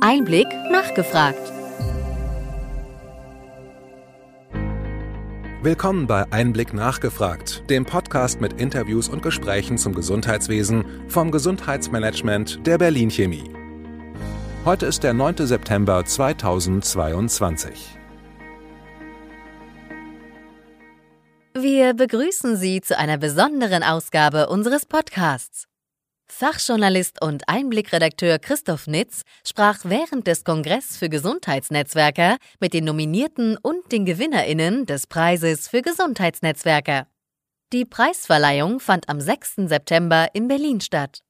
Einblick nachgefragt. Willkommen bei Einblick nachgefragt, dem Podcast mit Interviews und Gesprächen zum Gesundheitswesen vom Gesundheitsmanagement der Berlin Chemie. Heute ist der 9. September 2022. Wir begrüßen Sie zu einer besonderen Ausgabe unseres Podcasts. Fachjournalist und Einblickredakteur Christoph Nitz sprach während des Kongress für Gesundheitsnetzwerker mit den Nominierten und den GewinnerInnen des Preises für Gesundheitsnetzwerker. Die Preisverleihung fand am 6. September in Berlin statt.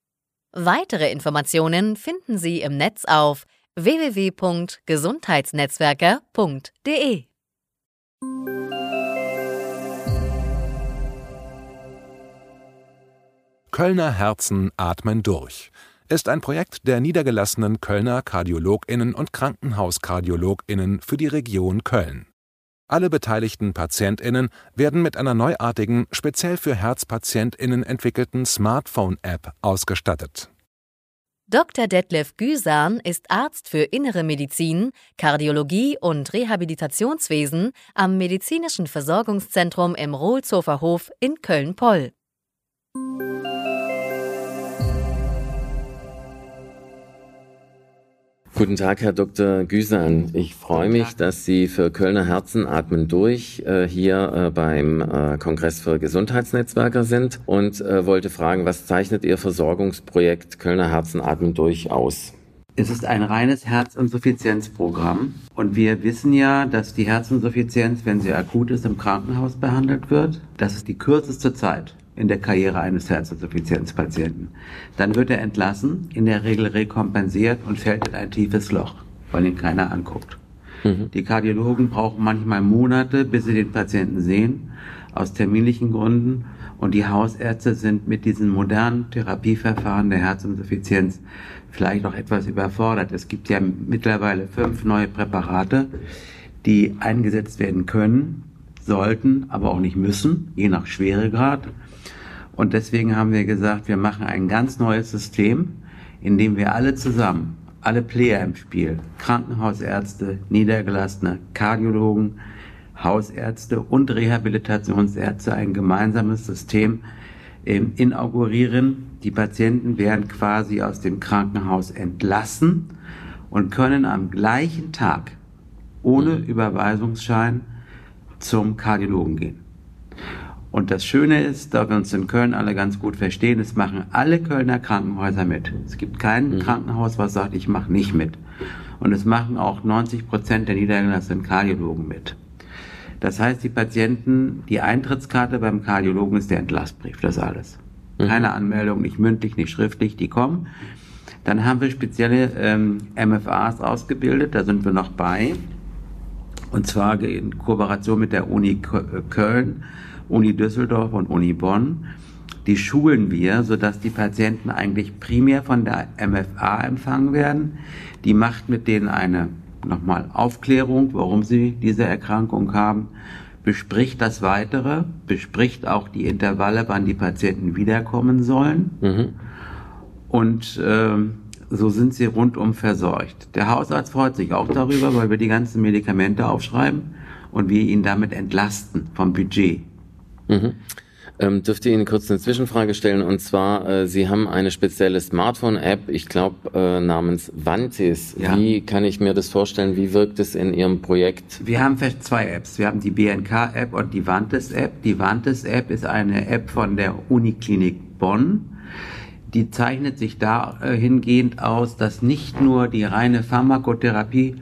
Weitere Informationen finden Sie im Netz auf www.gesundheitsnetzwerker.de. Kölner Herzen atmen durch ist ein Projekt der niedergelassenen Kölner Kardiologinnen und Krankenhauskardiologinnen für die Region Köln. Alle beteiligten Patientinnen werden mit einer neuartigen, speziell für Herzpatientinnen entwickelten Smartphone-App ausgestattet. Dr. Detlef Güsan ist Arzt für Innere Medizin, Kardiologie und Rehabilitationswesen am Medizinischen Versorgungszentrum im Rohlshofer Hof in Köln-Poll. Guten Tag, Herr Dr. Güsan. Ich freue mich, dass Sie für Kölner Herzen atmen durch äh, hier äh, beim äh, Kongress für Gesundheitsnetzwerker sind und äh, wollte fragen, was zeichnet Ihr Versorgungsprojekt Kölner Herzen atmen durch aus? Es ist ein reines Herzinsuffizienzprogramm und wir wissen ja, dass die Herzinsuffizienz, wenn sie akut ist, im Krankenhaus behandelt wird. Das ist die kürzeste Zeit in der Karriere eines Herzinsuffizienzpatienten. Dann wird er entlassen, in der Regel rekompensiert und fällt in ein tiefes Loch, weil ihn keiner anguckt. Mhm. Die Kardiologen brauchen manchmal Monate, bis sie den Patienten sehen, aus terminlichen Gründen. Und die Hausärzte sind mit diesen modernen Therapieverfahren der Herzinsuffizienz vielleicht auch etwas überfordert. Es gibt ja mittlerweile fünf neue Präparate, die eingesetzt werden können, sollten, aber auch nicht müssen, je nach Schweregrad. Und deswegen haben wir gesagt, wir machen ein ganz neues System, in dem wir alle zusammen, alle Player im Spiel, Krankenhausärzte, Niedergelassene, Kardiologen, Hausärzte und Rehabilitationsärzte ein gemeinsames System ähm, inaugurieren. Die Patienten werden quasi aus dem Krankenhaus entlassen und können am gleichen Tag ohne Überweisungsschein zum Kardiologen gehen. Und das Schöne ist, da wir uns in Köln alle ganz gut verstehen, es machen alle Kölner Krankenhäuser mit. Es gibt kein mhm. Krankenhaus, was sagt, ich mache nicht mit. Und es machen auch 90 Prozent der niedergelassenen Kardiologen mit. Das heißt, die Patienten, die Eintrittskarte beim Kardiologen ist der Entlassbrief, das alles. Mhm. Keine Anmeldung, nicht mündlich, nicht schriftlich, die kommen. Dann haben wir spezielle ähm, MFAs ausgebildet, da sind wir noch bei. Und zwar in Kooperation mit der Uni Köln Uni Düsseldorf und Uni Bonn. Die schulen wir, sodass die Patienten eigentlich primär von der MFA empfangen werden. Die macht mit denen eine nochmal Aufklärung, warum sie diese Erkrankung haben, bespricht das Weitere, bespricht auch die Intervalle, wann die Patienten wiederkommen sollen. Mhm. Und äh, so sind sie rundum versorgt. Der Hausarzt freut sich auch darüber, weil wir die ganzen Medikamente aufschreiben und wir ihn damit entlasten vom Budget. Mhm. Ähm, dürfte Ihnen kurz eine Zwischenfrage stellen und zwar, äh, Sie haben eine spezielle Smartphone-App, ich glaube äh, namens Vantis. Ja. Wie kann ich mir das vorstellen? Wie wirkt es in Ihrem Projekt? Wir haben zwei Apps. Wir haben die BNK-App und die Vantis-App. Die Vantis-App ist eine App von der Uniklinik Bonn. Die zeichnet sich dahingehend aus, dass nicht nur die reine Pharmakotherapie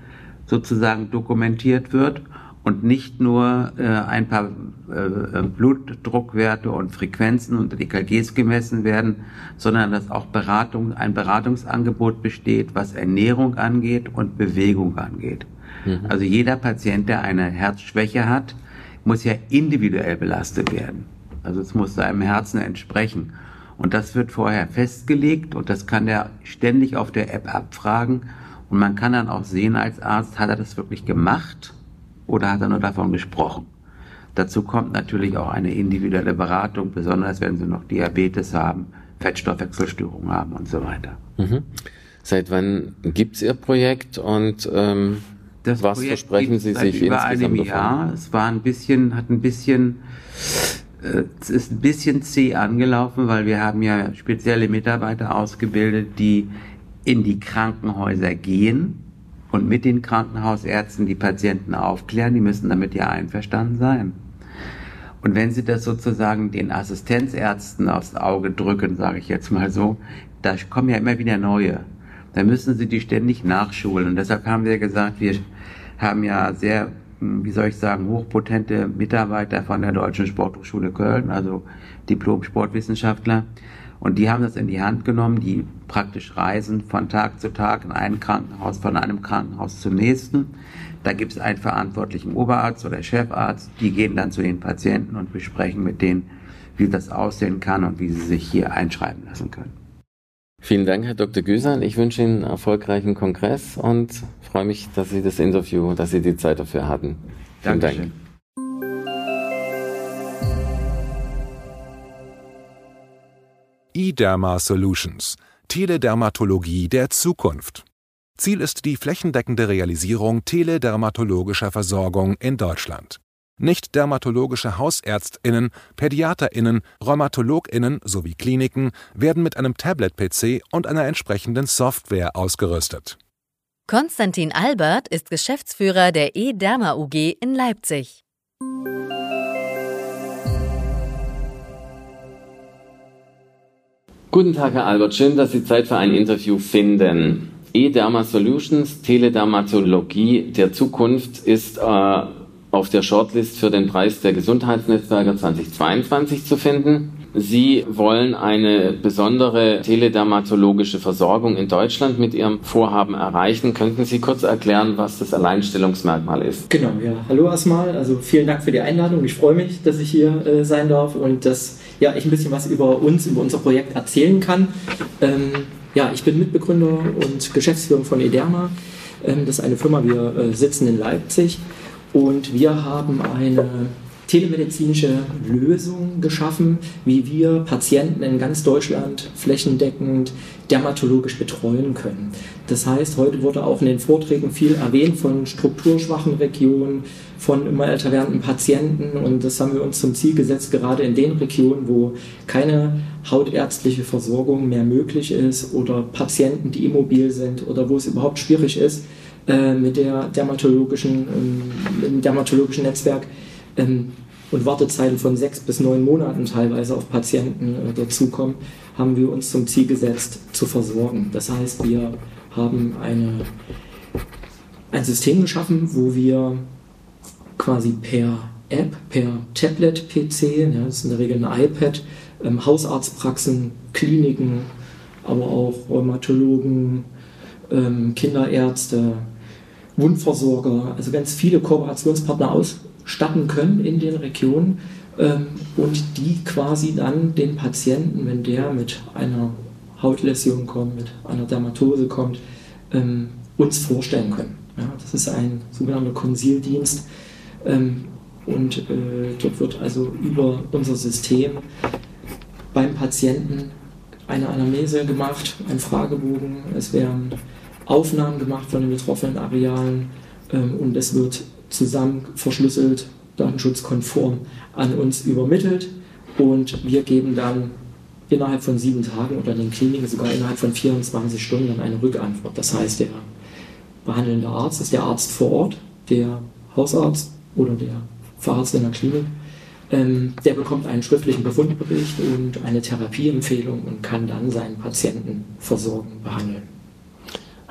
sozusagen dokumentiert wird und nicht nur äh, ein paar äh, Blutdruckwerte und Frequenzen und EKGs gemessen werden, sondern dass auch Beratung, ein Beratungsangebot besteht, was Ernährung angeht und Bewegung angeht. Mhm. Also jeder Patient, der eine Herzschwäche hat, muss ja individuell belastet werden. Also es muss seinem Herzen entsprechen. Und das wird vorher festgelegt und das kann er ständig auf der App abfragen. Und man kann dann auch sehen als Arzt, hat er das wirklich gemacht oder hat er nur davon gesprochen? Dazu kommt natürlich auch eine individuelle Beratung, besonders wenn Sie noch Diabetes haben, Fettstoffwechselstörungen haben und so weiter. Mhm. Seit wann gibt es Ihr Projekt und ähm, das was Projekt versprechen Sie sich über insgesamt einem davon? Jahr. Es war ein bisschen, hat ein bisschen, äh, es ist ein bisschen zäh angelaufen, weil wir haben ja spezielle Mitarbeiter ausgebildet, die in die Krankenhäuser gehen und mit den Krankenhausärzten die Patienten aufklären. Die müssen damit ja einverstanden sein. Und wenn Sie das sozusagen den Assistenzärzten aufs Auge drücken, sage ich jetzt mal so, da kommen ja immer wieder neue. Da müssen Sie die ständig nachschulen. Und deshalb haben wir gesagt, wir haben ja sehr, wie soll ich sagen, hochpotente Mitarbeiter von der Deutschen Sporthochschule Köln, also Diplom-Sportwissenschaftler. Und die haben das in die Hand genommen, die praktisch reisen von Tag zu Tag in ein Krankenhaus, von einem Krankenhaus zum nächsten. Da gibt es einen verantwortlichen Oberarzt oder Chefarzt, die gehen dann zu den Patienten und besprechen mit denen, wie das aussehen kann und wie sie sich hier einschreiben lassen können. Vielen Dank, Herr Dr. Güsern. Ich wünsche Ihnen einen erfolgreichen Kongress und freue mich, dass Sie das Interview, dass Sie die Zeit dafür hatten. Vielen Dankeschön. Dank. eDerma Solutions Teledermatologie der Zukunft. Ziel ist die flächendeckende Realisierung teledermatologischer Versorgung in Deutschland. Nicht dermatologische Hausärztinnen, Pädiaterinnen, Rheumatologinnen sowie Kliniken werden mit einem Tablet-PC und einer entsprechenden Software ausgerüstet. Konstantin Albert ist Geschäftsführer der eDerma UG in Leipzig. Guten Tag, Herr Albert. Schön, dass Sie Zeit für ein Interview finden. eDerma Solutions, Teledermatologie der Zukunft, ist äh, auf der Shortlist für den Preis der Gesundheitsnetzwerke 2022 zu finden. Sie wollen eine besondere teledermatologische Versorgung in Deutschland mit Ihrem Vorhaben erreichen. Könnten Sie kurz erklären, was das Alleinstellungsmerkmal ist? Genau, ja. Hallo erstmal. Also vielen Dank für die Einladung. Ich freue mich, dass ich hier äh, sein darf und dass ja, ich ein bisschen was über uns, über unser Projekt erzählen kann. Ähm, ja, ich bin Mitbegründer und Geschäftsführer von Ederma. Ähm, das ist eine Firma, wir äh, sitzen in Leipzig und wir haben eine telemedizinische Lösung geschaffen, wie wir Patienten in ganz Deutschland flächendeckend dermatologisch betreuen können. Das heißt, heute wurde auch in den Vorträgen viel erwähnt von strukturschwachen Regionen, von immer älter werdenden Patienten und das haben wir uns zum Ziel gesetzt, gerade in den Regionen, wo keine hautärztliche Versorgung mehr möglich ist oder Patienten, die immobil sind oder wo es überhaupt schwierig ist, äh, mit der dermatologischen, mit dem dermatologischen Netzwerk ähm, und Wartezeiten von sechs bis neun Monaten teilweise auf Patienten äh, dazukommen, haben wir uns zum Ziel gesetzt, zu versorgen. Das heißt, wir haben eine, ein System geschaffen, wo wir quasi per App, per Tablet-PC, ja, das ist in der Regel ein iPad, ähm, Hausarztpraxen, Kliniken, aber auch Rheumatologen, ähm, Kinderärzte, Wundversorger, also ganz viele Kooperationspartner ausstatten können in den Regionen ähm, und die quasi dann den Patienten, wenn der mit einer Hautläsion kommt, mit einer Dermatose kommt, ähm, uns vorstellen können. Ja, das ist ein sogenannter Konsildienst ähm, und äh, dort wird also über unser System beim Patienten eine Anamnese gemacht, ein Fragebogen, es werden Aufnahmen gemacht von den betroffenen Arealen ähm, und es wird zusammen verschlüsselt, datenschutzkonform an uns übermittelt und wir geben dann innerhalb von sieben Tagen oder den Kliniken sogar innerhalb von 24 Stunden dann eine Rückantwort. Das heißt, der behandelnde Arzt ist der Arzt vor Ort, der Hausarzt oder der Facharzt in der Klinik. Ähm, der bekommt einen schriftlichen Befundbericht und eine Therapieempfehlung und kann dann seinen Patienten versorgen, behandeln.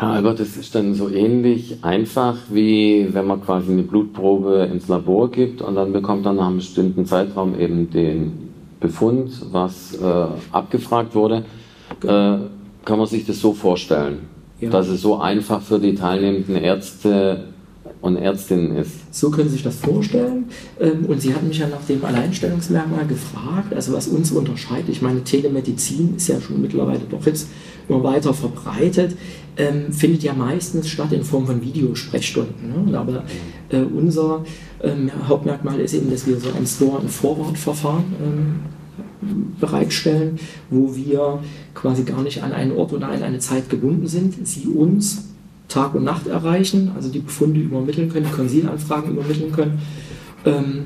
Herr Albert, das ist dann so ähnlich einfach, wie wenn man quasi eine Blutprobe ins Labor gibt und dann bekommt man nach einem bestimmten Zeitraum eben den Befund, was äh, abgefragt wurde. Äh, kann man sich das so vorstellen, Ja. dass es so einfach für die teilnehmenden Ärzte und Ärztinnen ist? So können Sie sich das vorstellen. Ähm, Und Sie hatten mich ja nach dem Alleinstellungsmerkmal gefragt, also was uns unterscheidet. Ich meine, Telemedizin ist ja schon mittlerweile doch jetzt immer weiter verbreitet, ähm, findet ja meistens statt in Form von Videosprechstunden. Ne? Aber äh, unser ähm, Hauptmerkmal ist eben, dass wir so ein Store- und Forward-Verfahren ähm, bereitstellen, wo wir quasi gar nicht an einen Ort oder an eine Zeit gebunden sind, sie uns Tag und Nacht erreichen, also die Befunde übermitteln können, die Konsilanfragen übermitteln können ähm,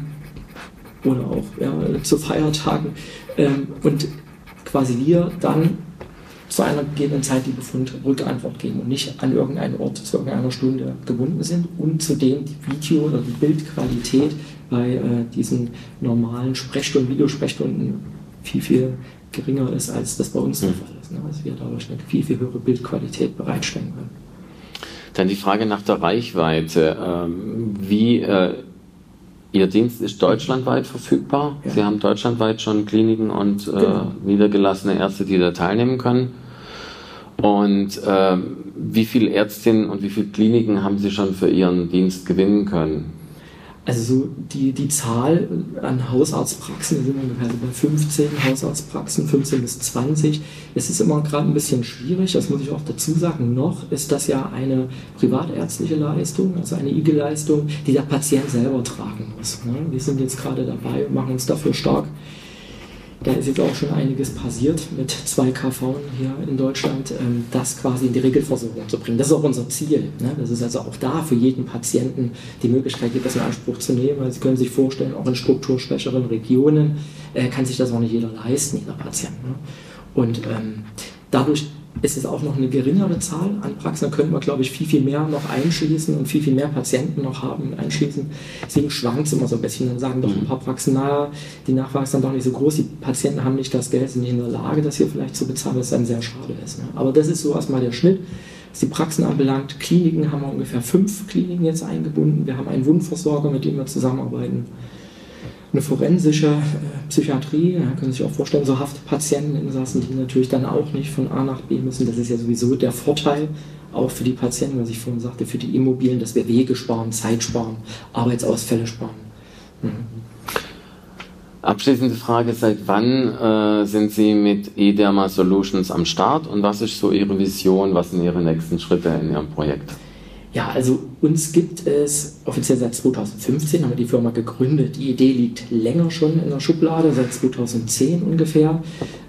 oder auch ja, zu Feiertagen ähm, und quasi wir dann zu einer gegebenen Zeit die Befundrückantwort geben und nicht an irgendeinen Ort zu irgendeiner Stunde gebunden sind und zudem die Video- oder die Bildqualität bei äh, diesen normalen Sprechstunden, Videosprechstunden viel, viel geringer ist, als das bei uns der Fall ist. Ne? Also wir dadurch eine viel, viel höhere Bildqualität bereitstellen können. Dann die Frage nach der Reichweite. Ähm, wie äh, Ihr Dienst ist deutschlandweit verfügbar. Ja. Sie haben deutschlandweit schon Kliniken und äh, genau. niedergelassene Ärzte, die da teilnehmen können. Und äh, wie viele Ärztinnen und wie viele Kliniken haben Sie schon für Ihren Dienst gewinnen können? Also so die, die Zahl an Hausarztpraxen, sind ungefähr bei 15 Hausarztpraxen, 15 bis 20. Es ist immer gerade ein bisschen schwierig, das muss ich auch dazu sagen. Noch ist das ja eine privatärztliche Leistung, also eine IG-Leistung, die der Patient selber tragen muss. Ne? Wir sind jetzt gerade dabei und machen uns dafür stark, da ist jetzt auch schon einiges passiert mit zwei KV hier in Deutschland, ähm, das quasi in die Regelversorgung zu bringen. Das ist auch unser Ziel. Ne? Das ist also auch da für jeden Patienten die Möglichkeit das in Anspruch zu nehmen. Also Sie können sich vorstellen, auch in strukturschwächeren Regionen äh, kann sich das auch nicht jeder leisten, jeder Patient. Ne? Und ähm, dadurch ist es auch noch eine geringere Zahl an Praxen. Da könnten wir, glaube ich, viel, viel mehr noch einschließen und viel, viel mehr Patienten noch haben einschließen. Deswegen schwankt es immer so ein bisschen. Dann sagen doch ein paar Praxen, naja, die Nachfrage ist dann doch nicht so groß, die Patienten haben nicht das Geld, sind nicht in der Lage, das hier vielleicht zu bezahlen, was dann sehr schade ist. Ne? Aber das ist so erstmal der Schnitt. Was die Praxen anbelangt, Kliniken haben wir ungefähr fünf Kliniken jetzt eingebunden. Wir haben einen Wundversorger, mit dem wir zusammenarbeiten eine forensische äh, Psychiatrie, ja, können Sie sich auch vorstellen, so Haftpatienteninsassen, die natürlich dann auch nicht von A nach B müssen. Das ist ja sowieso der Vorteil, auch für die Patienten, was ich vorhin sagte, für die Immobilien, dass wir Wege sparen, Zeit sparen, Arbeitsausfälle sparen. Mhm. Abschließende Frage, seit wann äh, sind Sie mit eDerma Solutions am Start und was ist so Ihre Vision, was sind Ihre nächsten Schritte in Ihrem Projekt? Ja, also uns gibt es offiziell seit 2015, haben wir die Firma gegründet. Die Idee liegt länger schon in der Schublade, seit 2010 ungefähr,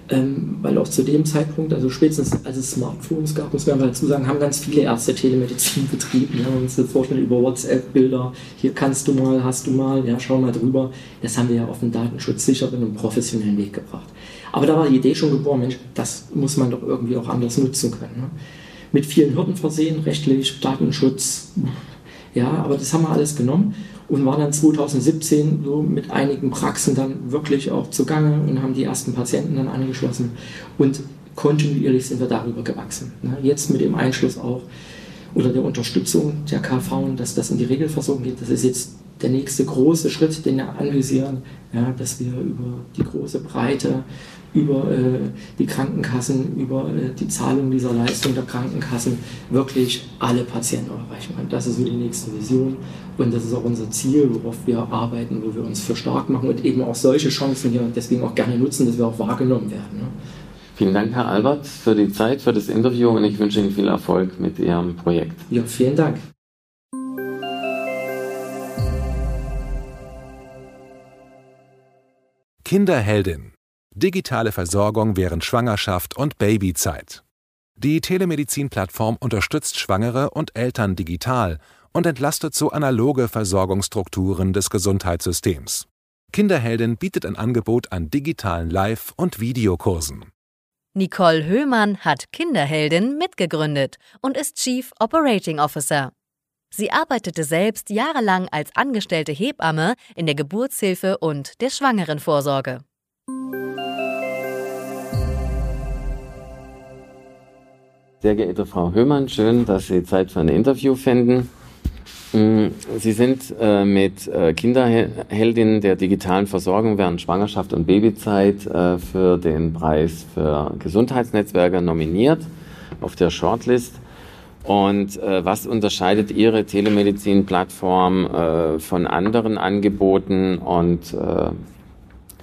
ähm, weil auch zu dem Zeitpunkt, also spätestens als es Smartphones gab, muss man dazu sagen, haben ganz viele Ärzte Telemedizin betrieben. Ja, uns das vorstellen über WhatsApp-Bilder, hier kannst du mal, hast du mal, ja, schau mal drüber. Das haben wir ja auf einen datenschutzsicheren und professionellen Weg gebracht. Aber da war die Idee schon geboren, Mensch, das muss man doch irgendwie auch anders nutzen können. Ne? Mit vielen Hürden versehen, rechtlich, Datenschutz. Ja, aber das haben wir alles genommen und waren dann 2017 so mit einigen Praxen dann wirklich auch zugange und haben die ersten Patienten dann angeschlossen und kontinuierlich sind wir darüber gewachsen. Ne? Jetzt mit dem Einschluss auch oder der Unterstützung der KV, dass das in die Regelversorgung geht, das ist jetzt der nächste große Schritt, den wir anvisieren, ja, dass wir über die große Breite über äh, die Krankenkassen, über äh, die Zahlung dieser Leistung der Krankenkassen wirklich alle Patienten erreichen können. Das ist so die nächste Vision und das ist auch unser Ziel, worauf wir arbeiten, wo wir uns für stark machen und eben auch solche Chancen hier deswegen auch gerne nutzen, dass wir auch wahrgenommen werden. Ne? Vielen Dank, Herr Albert, für die Zeit, für das Interview und ich wünsche Ihnen viel Erfolg mit Ihrem Projekt. Ja, vielen Dank. Kinderheldin Digitale Versorgung während Schwangerschaft und Babyzeit. Die Telemedizin-Plattform unterstützt Schwangere und Eltern digital und entlastet so analoge Versorgungsstrukturen des Gesundheitssystems. Kinderheldin bietet ein Angebot an digitalen Live- und Videokursen. Nicole Höhmann hat Kinderheldin mitgegründet und ist Chief Operating Officer. Sie arbeitete selbst jahrelang als angestellte Hebamme in der Geburtshilfe und der Schwangerenvorsorge. Sehr geehrte Frau Höhmann, schön, dass Sie Zeit für ein Interview finden. Mm, Sie sind äh, mit äh, Kinderheldin der digitalen Versorgung während Schwangerschaft und Babyzeit äh, für den Preis für Gesundheitsnetzwerke nominiert auf der Shortlist. Und was unterscheidet Ihre Telemedizin-Plattform von anderen Angeboten und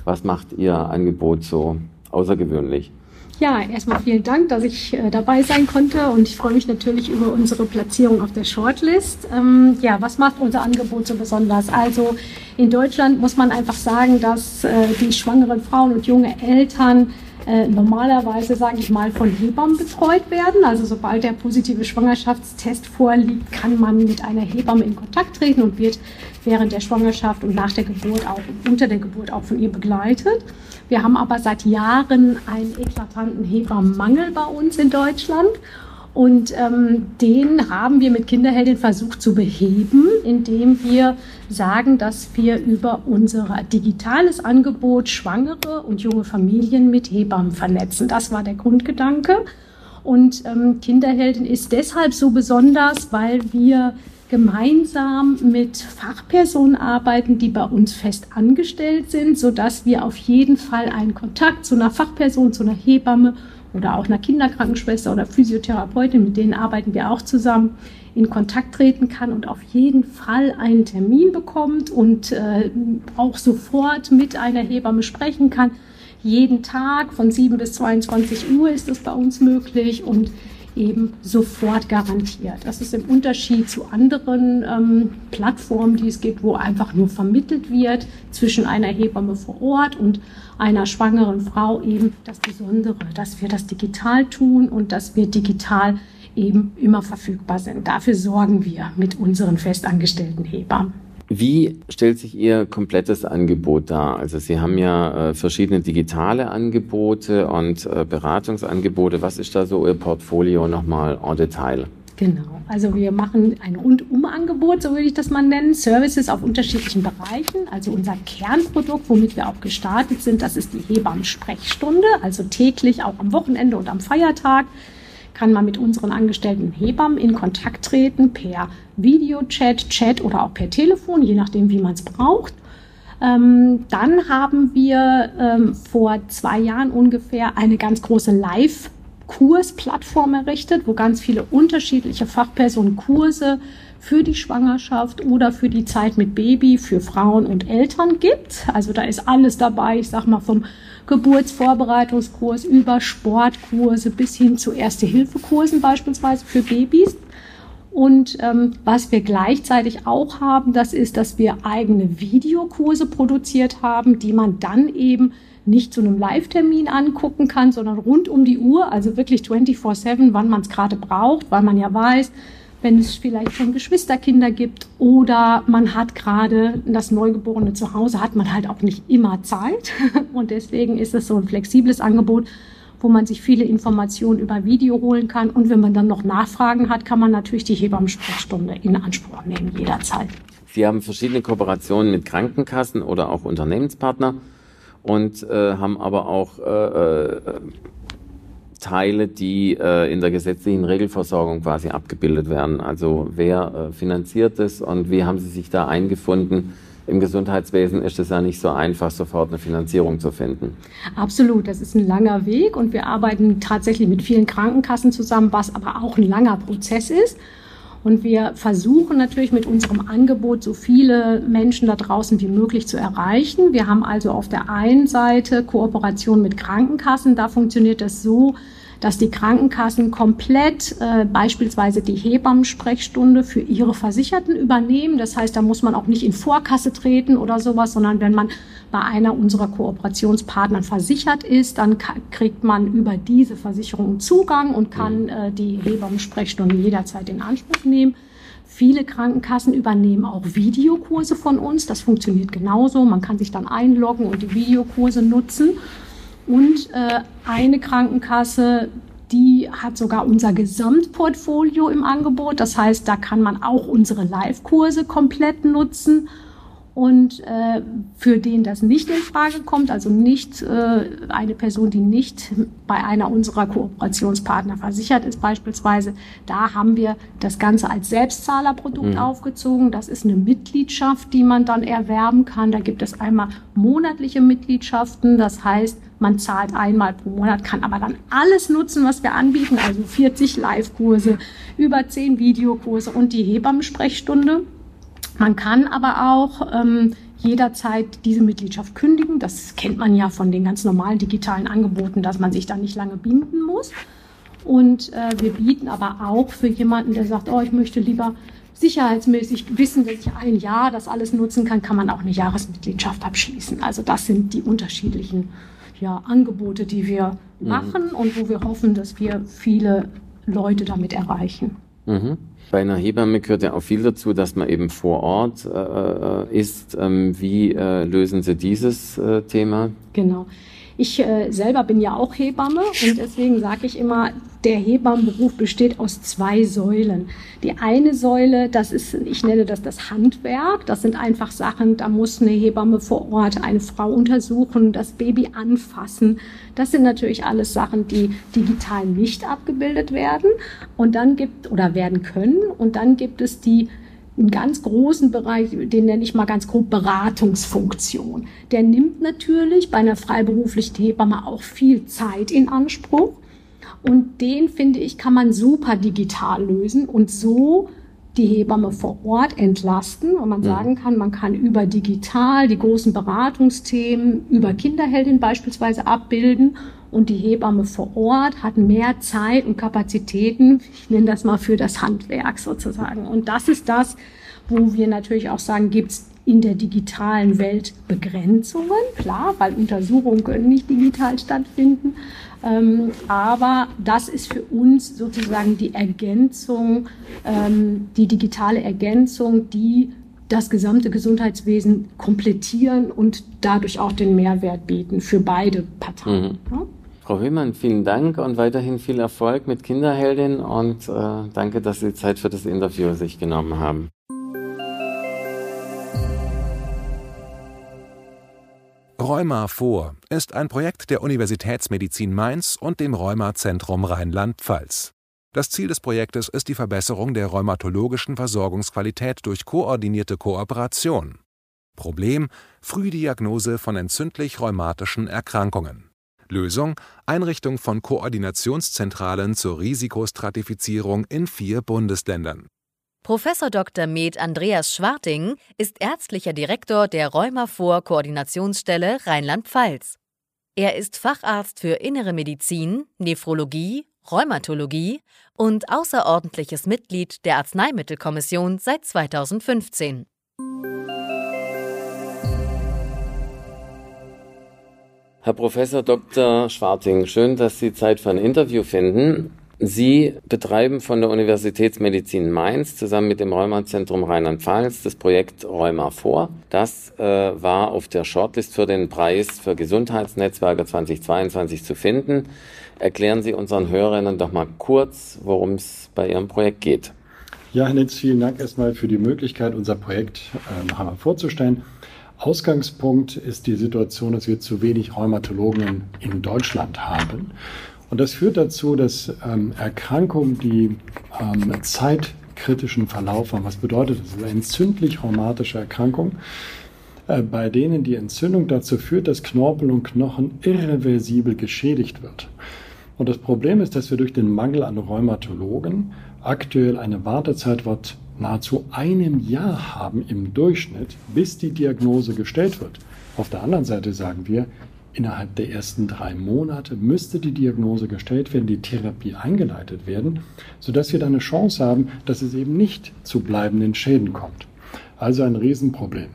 was macht Ihr Angebot so außergewöhnlich? Ja, erstmal vielen Dank, dass ich äh, dabei sein konnte und ich freue mich natürlich über unsere Platzierung auf der Shortlist. Ähm, ja, was macht unser Angebot so besonders? Also in Deutschland muss man einfach sagen, dass äh, die schwangeren Frauen und junge Eltern äh, normalerweise, sage ich mal, von Hebammen betreut werden. Also sobald der positive Schwangerschaftstest vorliegt, kann man mit einer Hebamme in Kontakt treten und wird während der Schwangerschaft und nach der Geburt auch unter der Geburt auch von ihr begleitet. Wir haben aber seit Jahren einen eklatanten Hebammenmangel bei uns in Deutschland. Und ähm, den haben wir mit Kinderheldin versucht zu beheben, indem wir sagen, dass wir über unser digitales Angebot Schwangere und junge Familien mit Hebammen vernetzen. Das war der Grundgedanke. Und ähm, Kinderheldin ist deshalb so besonders, weil wir gemeinsam mit Fachpersonen arbeiten, die bei uns fest angestellt sind, so dass wir auf jeden Fall einen Kontakt zu einer Fachperson, zu einer Hebamme oder auch einer Kinderkrankenschwester oder Physiotherapeutin, mit denen arbeiten wir auch zusammen, in Kontakt treten kann und auf jeden Fall einen Termin bekommt und äh, auch sofort mit einer Hebamme sprechen kann. Jeden Tag von 7 bis 22 Uhr ist das bei uns möglich und eben sofort garantiert. Das ist im Unterschied zu anderen ähm, Plattformen, die es gibt, wo einfach nur vermittelt wird zwischen einer Hebamme vor Ort und einer schwangeren Frau eben das Besondere, dass wir das digital tun und dass wir digital eben immer verfügbar sind. Dafür sorgen wir mit unseren festangestellten Hebammen. Wie stellt sich Ihr komplettes Angebot dar? Also Sie haben ja äh, verschiedene digitale Angebote und äh, Beratungsangebote. Was ist da so Ihr Portfolio nochmal en Detail? Genau, also wir machen ein Rundum-Angebot, so würde ich das mal nennen, Services auf unterschiedlichen Bereichen. Also unser Kernprodukt, womit wir auch gestartet sind, das ist die Hebammen-Sprechstunde, also täglich, auch am Wochenende und am Feiertag kann man mit unseren angestellten Hebammen in Kontakt treten per Videochat, Chat oder auch per Telefon, je nachdem, wie man es braucht. Ähm, dann haben wir ähm, vor zwei Jahren ungefähr eine ganz große Live-Kursplattform errichtet, wo ganz viele unterschiedliche Fachpersonen Kurse für die Schwangerschaft oder für die Zeit mit Baby für Frauen und Eltern gibt. Also da ist alles dabei, ich sag mal vom Geburtsvorbereitungskurs über Sportkurse bis hin zu Erste-Hilfe-Kursen beispielsweise für Babys. Und ähm, was wir gleichzeitig auch haben, das ist, dass wir eigene Videokurse produziert haben, die man dann eben nicht zu einem Live-Termin angucken kann, sondern rund um die Uhr, also wirklich 24-7, wann man es gerade braucht, weil man ja weiß, wenn es vielleicht schon Geschwisterkinder gibt oder man hat gerade das Neugeborene zu Hause, hat man halt auch nicht immer Zeit. Und deswegen ist es so ein flexibles Angebot, wo man sich viele Informationen über Video holen kann. Und wenn man dann noch Nachfragen hat, kann man natürlich die Hebammensprechstunde in Anspruch nehmen, jederzeit. Sie haben verschiedene Kooperationen mit Krankenkassen oder auch Unternehmenspartner und äh, haben aber auch äh, äh Teile, die äh, in der gesetzlichen Regelversorgung quasi abgebildet werden. Also wer äh, finanziert es und wie haben Sie sich da eingefunden? Im Gesundheitswesen ist es ja nicht so einfach, sofort eine Finanzierung zu finden. Absolut, das ist ein langer Weg und wir arbeiten tatsächlich mit vielen Krankenkassen zusammen, was aber auch ein langer Prozess ist. Und wir versuchen natürlich mit unserem Angebot so viele Menschen da draußen wie möglich zu erreichen. Wir haben also auf der einen Seite Kooperation mit Krankenkassen. Da funktioniert das so, dass die Krankenkassen komplett äh, beispielsweise die Hebammensprechstunde für ihre Versicherten übernehmen. Das heißt, da muss man auch nicht in Vorkasse treten oder sowas, sondern wenn man bei einer unserer Kooperationspartner versichert ist, dann kriegt man über diese Versicherung Zugang und kann mhm. äh, die Hebammensprechstunde jederzeit in Anspruch nehmen. Viele Krankenkassen übernehmen auch Videokurse von uns. Das funktioniert genauso. Man kann sich dann einloggen und die Videokurse nutzen. Und äh, eine Krankenkasse, die hat sogar unser Gesamtportfolio im Angebot. Das heißt, da kann man auch unsere Live-Kurse komplett nutzen. Und äh, für den das nicht in Frage kommt, also nicht äh, eine Person, die nicht bei einer unserer Kooperationspartner versichert ist beispielsweise, da haben wir das Ganze als Selbstzahlerprodukt mhm. aufgezogen. Das ist eine Mitgliedschaft, die man dann erwerben kann. Da gibt es einmal monatliche Mitgliedschaften, das heißt, man zahlt einmal pro Monat, kann aber dann alles nutzen, was wir anbieten, also 40 Live-Kurse, über 10 Videokurse und die Hebammensprechstunde. Man kann aber auch ähm, jederzeit diese Mitgliedschaft kündigen. Das kennt man ja von den ganz normalen digitalen Angeboten, dass man sich da nicht lange binden muss. Und äh, wir bieten aber auch für jemanden, der sagt, oh, ich möchte lieber sicherheitsmäßig wissen, dass ich ein Jahr das alles nutzen kann, kann man auch eine Jahresmitgliedschaft abschließen. Also das sind die unterschiedlichen ja, Angebote, die wir mhm. machen und wo wir hoffen, dass wir viele Leute damit erreichen. Mhm. Bei einer Hebamme gehört ja auch viel dazu, dass man eben vor Ort äh, äh ist. Ähm, wie äh, lösen Sie dieses äh, Thema? Genau. Ich äh, selber bin ja auch Hebamme und deswegen sage ich immer, der Hebammenberuf besteht aus zwei Säulen. Die eine Säule, das ist, ich nenne das das Handwerk. Das sind einfach Sachen, da muss eine Hebamme vor Ort eine Frau untersuchen, das Baby anfassen. Das sind natürlich alles Sachen, die digital nicht abgebildet werden und dann gibt oder werden können. Und dann gibt es die einen ganz großen Bereich, den nenne ich mal ganz grob Beratungsfunktion. Der nimmt natürlich bei einer freiberuflichen Hebamme auch viel Zeit in Anspruch. Und den, finde ich, kann man super digital lösen und so die Hebamme vor Ort entlasten, wo man sagen kann, man kann über digital die großen Beratungsthemen über Kinderheldin beispielsweise abbilden und die Hebamme vor Ort hat mehr Zeit und Kapazitäten, ich nenne das mal für das Handwerk sozusagen. Und das ist das, wo wir natürlich auch sagen, gibt es in der digitalen Welt Begrenzungen, klar, weil Untersuchungen können nicht digital stattfinden. Ähm, aber das ist für uns sozusagen die Ergänzung, ähm, die digitale Ergänzung, die das gesamte Gesundheitswesen komplettieren und dadurch auch den Mehrwert bieten für beide Parteien. Mhm. Ja? Frau Höhmann, vielen Dank und weiterhin viel Erfolg mit Kinderheldin und äh, danke, dass Sie Zeit für das Interview sich genommen haben. Rheuma vor ist ein Projekt der Universitätsmedizin Mainz und dem Rheumazentrum Rheinland-Pfalz. Das Ziel des Projektes ist die Verbesserung der rheumatologischen Versorgungsqualität durch koordinierte Kooperation. Problem: Frühdiagnose von entzündlich-rheumatischen Erkrankungen. Lösung: Einrichtung von Koordinationszentralen zur Risikostratifizierung in vier Bundesländern. Professor Dr. Med Andreas Schwarting ist ärztlicher Direktor der Rheumavor Koordinationsstelle Rheinland-Pfalz. Er ist Facharzt für Innere Medizin, Nephrologie, Rheumatologie und außerordentliches Mitglied der Arzneimittelkommission seit 2015. Herr Professor Dr. Schwarting, schön, dass Sie Zeit für ein Interview finden. Sie betreiben von der Universitätsmedizin Mainz zusammen mit dem Rheumazentrum Rheinland-Pfalz das Projekt Rheuma vor. Das äh, war auf der Shortlist für den Preis für Gesundheitsnetzwerke 2022 zu finden. Erklären Sie unseren Hörerinnen doch mal kurz, worum es bei Ihrem Projekt geht. Ja, Herr Nitz, vielen Dank erstmal für die Möglichkeit, unser Projekt noch einmal vorzustellen. Ausgangspunkt ist die Situation, dass wir zu wenig Rheumatologen in Deutschland haben. Und das führt dazu, dass ähm, Erkrankungen, die ähm, zeitkritischen Verlauf haben, was bedeutet das? Eine entzündlich rheumatische Erkrankung, äh, bei denen die Entzündung dazu führt, dass Knorpel und Knochen irreversibel geschädigt wird. Und das Problem ist, dass wir durch den Mangel an Rheumatologen aktuell eine Wartezeit von nahezu einem Jahr haben im Durchschnitt, bis die Diagnose gestellt wird. Auf der anderen Seite sagen wir, Innerhalb der ersten drei Monate müsste die Diagnose gestellt werden, die Therapie eingeleitet werden, sodass wir dann eine Chance haben, dass es eben nicht zu bleibenden Schäden kommt. Also ein Riesenproblem.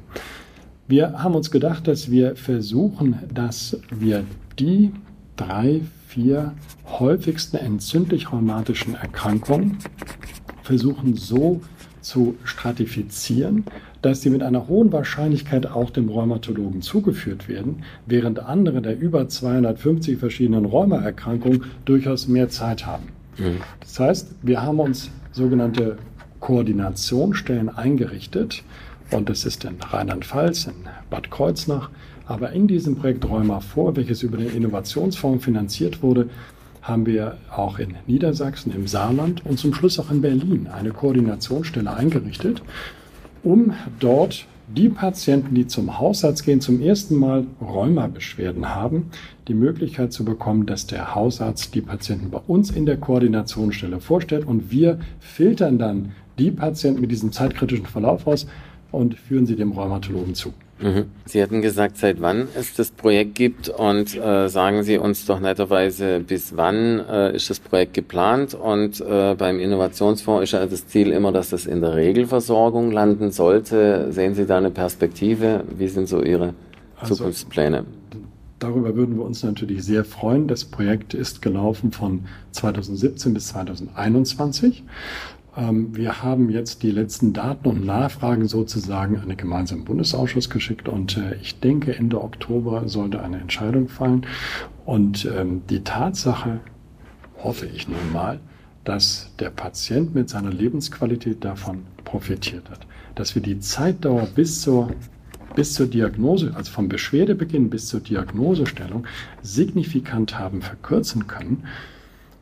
Wir haben uns gedacht, dass wir versuchen, dass wir die drei, vier häufigsten entzündlich-rheumatischen Erkrankungen versuchen so zu stratifizieren, dass sie mit einer hohen Wahrscheinlichkeit auch dem Rheumatologen zugeführt werden, während andere der über 250 verschiedenen Rheumaerkrankungen durchaus mehr Zeit haben. Mhm. Das heißt, wir haben uns sogenannte Koordinationsstellen eingerichtet und das ist in Rheinland-Pfalz, in Bad Kreuznach, aber in diesem Projekt Rheuma vor, welches über den Innovationsfonds finanziert wurde, haben wir auch in Niedersachsen, im Saarland und zum Schluss auch in Berlin eine Koordinationsstelle eingerichtet, um dort die Patienten, die zum Hausarzt gehen, zum ersten Mal Rheumabeschwerden haben, die Möglichkeit zu bekommen, dass der Hausarzt die Patienten bei uns in der Koordinationsstelle vorstellt und wir filtern dann die Patienten mit diesem zeitkritischen Verlauf aus und führen sie dem Rheumatologen zu. Mhm. Sie hatten gesagt, seit wann es das Projekt gibt und äh, sagen Sie uns doch netterweise, bis wann äh, ist das Projekt geplant und äh, beim Innovationsfonds ist ja das Ziel immer, dass das in der Regelversorgung landen sollte. Sehen Sie da eine Perspektive? Wie sind so Ihre also, Zukunftspläne? Darüber würden wir uns natürlich sehr freuen. Das Projekt ist gelaufen von 2017 bis 2021. Ähm, wir haben jetzt die letzten Daten und Nachfragen sozusagen an den gemeinsamen Bundesausschuss geschickt und äh, ich denke, Ende Oktober sollte eine Entscheidung fallen. Und ähm, die Tatsache, hoffe ich nun mal, dass der Patient mit seiner Lebensqualität davon profitiert hat, dass wir die Zeitdauer bis zur bis zur Diagnose, also vom Beschwerdebeginn bis zur Diagnosestellung, signifikant haben verkürzen können,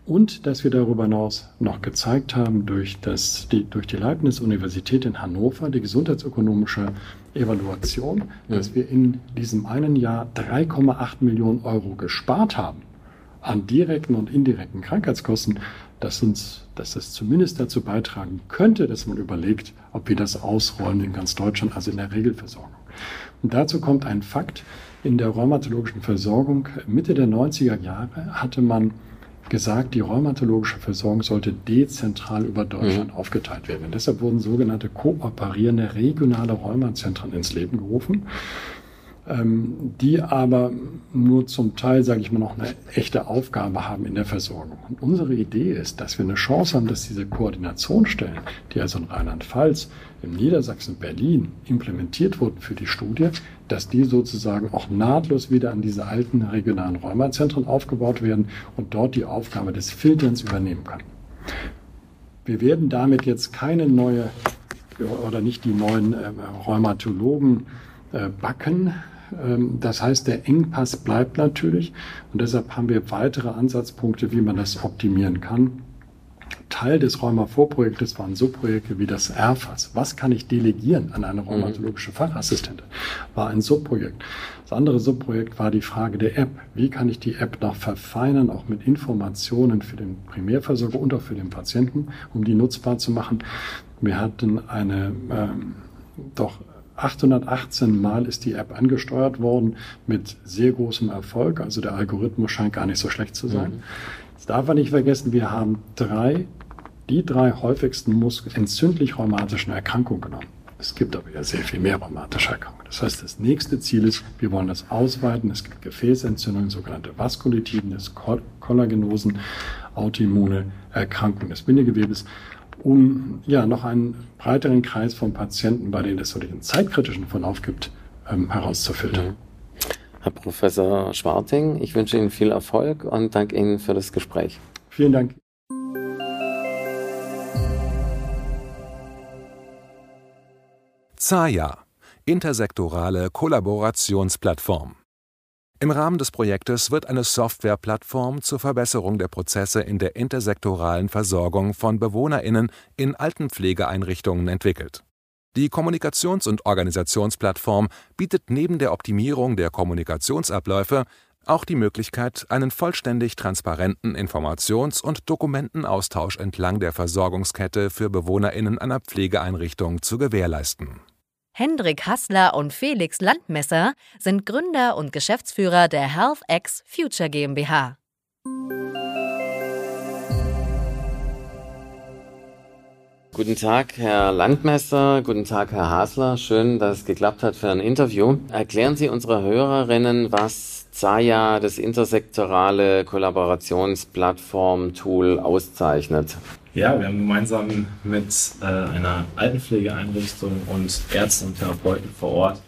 und dass wir darüber hinaus noch gezeigt haben durch, das, die, durch die Leibniz-Universität in Hannover, die gesundheitsökonomische Evaluation, ja. dass wir in diesem einen Jahr 3,8 Millionen Euro gespart haben an direkten und indirekten Krankheitskosten, dass uns, dass das zumindest dazu beitragen könnte, dass man überlegt, ob wir das ausrollen in ganz Deutschland, also in der Regelversorgung. Und dazu kommt ein Fakt. In der rheumatologischen Versorgung Mitte der 90er Jahre hatte man gesagt, die rheumatologische Versorgung sollte dezentral über Deutschland mhm. aufgeteilt werden. Und deshalb wurden sogenannte kooperierende regionale Rheumazentren ins Leben gerufen, die aber nur zum Teil, sage ich mal, noch eine echte Aufgabe haben in der Versorgung. Und unsere Idee ist, dass wir eine Chance haben, dass diese Koordinationsstellen, die also in Rheinland-Pfalz, in Niedersachsen, Berlin implementiert wurden für die Studie, dass die sozusagen auch nahtlos wieder an diese alten regionalen Rheumazentren aufgebaut werden und dort die Aufgabe des Filterns übernehmen können. Wir werden damit jetzt keine neue oder nicht die neuen äh, Rheumatologen äh, backen. Ähm, das heißt, der Engpass bleibt natürlich und deshalb haben wir weitere Ansatzpunkte, wie man das optimieren kann. Teil des Rheuma-Vorprojektes waren so Projekte wie das RFAS. Was kann ich delegieren an eine mhm. rheumatologische Fachassistentin? War ein Subprojekt. Das andere Subprojekt war die Frage der App. Wie kann ich die App noch verfeinern, auch mit Informationen für den Primärversorger und auch für den Patienten, um die nutzbar zu machen? Wir hatten eine ähm, doch 818 Mal ist die App angesteuert worden mit sehr großem Erfolg. Also der Algorithmus scheint gar nicht so schlecht zu sein. Mhm. Jetzt darf man nicht vergessen, wir haben drei die drei häufigsten entzündlich-rheumatischen Erkrankungen genommen. Es gibt aber ja sehr viel mehr rheumatische Erkrankungen. Das heißt, das nächste Ziel ist, wir wollen das ausweiten. Es gibt Gefäßentzündungen, sogenannte Vaskulitiden, Kollagenosen, autoimmune Erkrankungen des Bindegewebes, um ja noch einen breiteren Kreis von Patienten, bei denen es so den zeitkritischen Verlauf gibt, ähm, herauszufiltern. Herr Professor Schwarting, ich wünsche Ihnen viel Erfolg und danke Ihnen für das Gespräch. Vielen Dank. ZAYA, intersektorale Kollaborationsplattform. Im Rahmen des Projektes wird eine Softwareplattform zur Verbesserung der Prozesse in der intersektoralen Versorgung von BewohnerInnen in Altenpflegeeinrichtungen entwickelt. Die Kommunikations- und Organisationsplattform bietet neben der Optimierung der Kommunikationsabläufe auch die Möglichkeit, einen vollständig transparenten Informations- und Dokumentenaustausch entlang der Versorgungskette für BewohnerInnen einer Pflegeeinrichtung zu gewährleisten. Hendrik Hassler und Felix Landmesser sind Gründer und Geschäftsführer der HealthX Future GmbH. Guten Tag, Herr Landmesser. Guten Tag, Herr Hasler. Schön, dass es geklappt hat für ein Interview. Erklären Sie unsere Hörerinnen, was Zaya das intersektorale Kollaborationsplattform-Tool auszeichnet. Ja, wir haben gemeinsam mit äh, einer Altenpflegeeinrichtung und Ärzten und Therapeuten vor Ort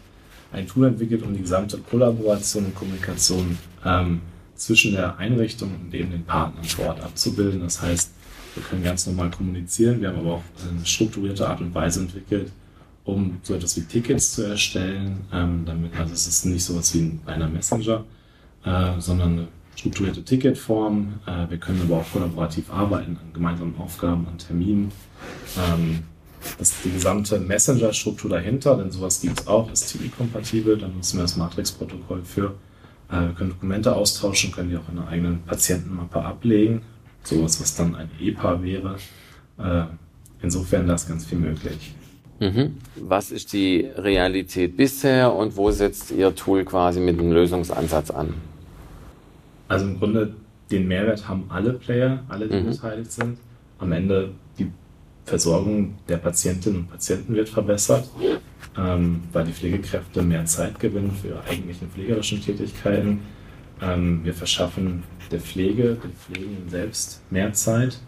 ein Tool entwickelt, um die gesamte Kollaboration und Kommunikation ähm, zwischen der Einrichtung und eben den Partnern vor Ort abzubilden. Das heißt, wir können ganz normal kommunizieren. Wir haben aber auch eine strukturierte Art und Weise entwickelt, um so etwas wie Tickets zu erstellen. Ähm, damit, also es ist nicht so etwas wie ein reiner Messenger, äh, sondern eine strukturierte Ticketform. Äh, wir können aber auch kollaborativ arbeiten an gemeinsamen Aufgaben, an Terminen. Ähm, das die gesamte Messenger-Struktur dahinter, denn sowas gibt es auch, ist TV-kompatibel, da nutzen wir das Matrix-Protokoll für. Äh, wir können Dokumente austauschen, können die auch in einer eigenen Patientenmappe ablegen. Sowas, was dann ein EPA wäre. Äh, insofern da ist ganz viel möglich. Mhm. Was ist die Realität bisher und wo setzt Ihr Tool quasi mit dem Lösungsansatz an? Also im Grunde den Mehrwert haben alle Player, alle, die mhm. beteiligt sind. Am Ende die Versorgung der Patientinnen und Patienten wird verbessert, ähm, weil die Pflegekräfte mehr Zeit gewinnen für ihre eigentlichen pflegerischen Tätigkeiten. Ähm, wir verschaffen der Pflege, den Pflegenden selbst mehr Zeit,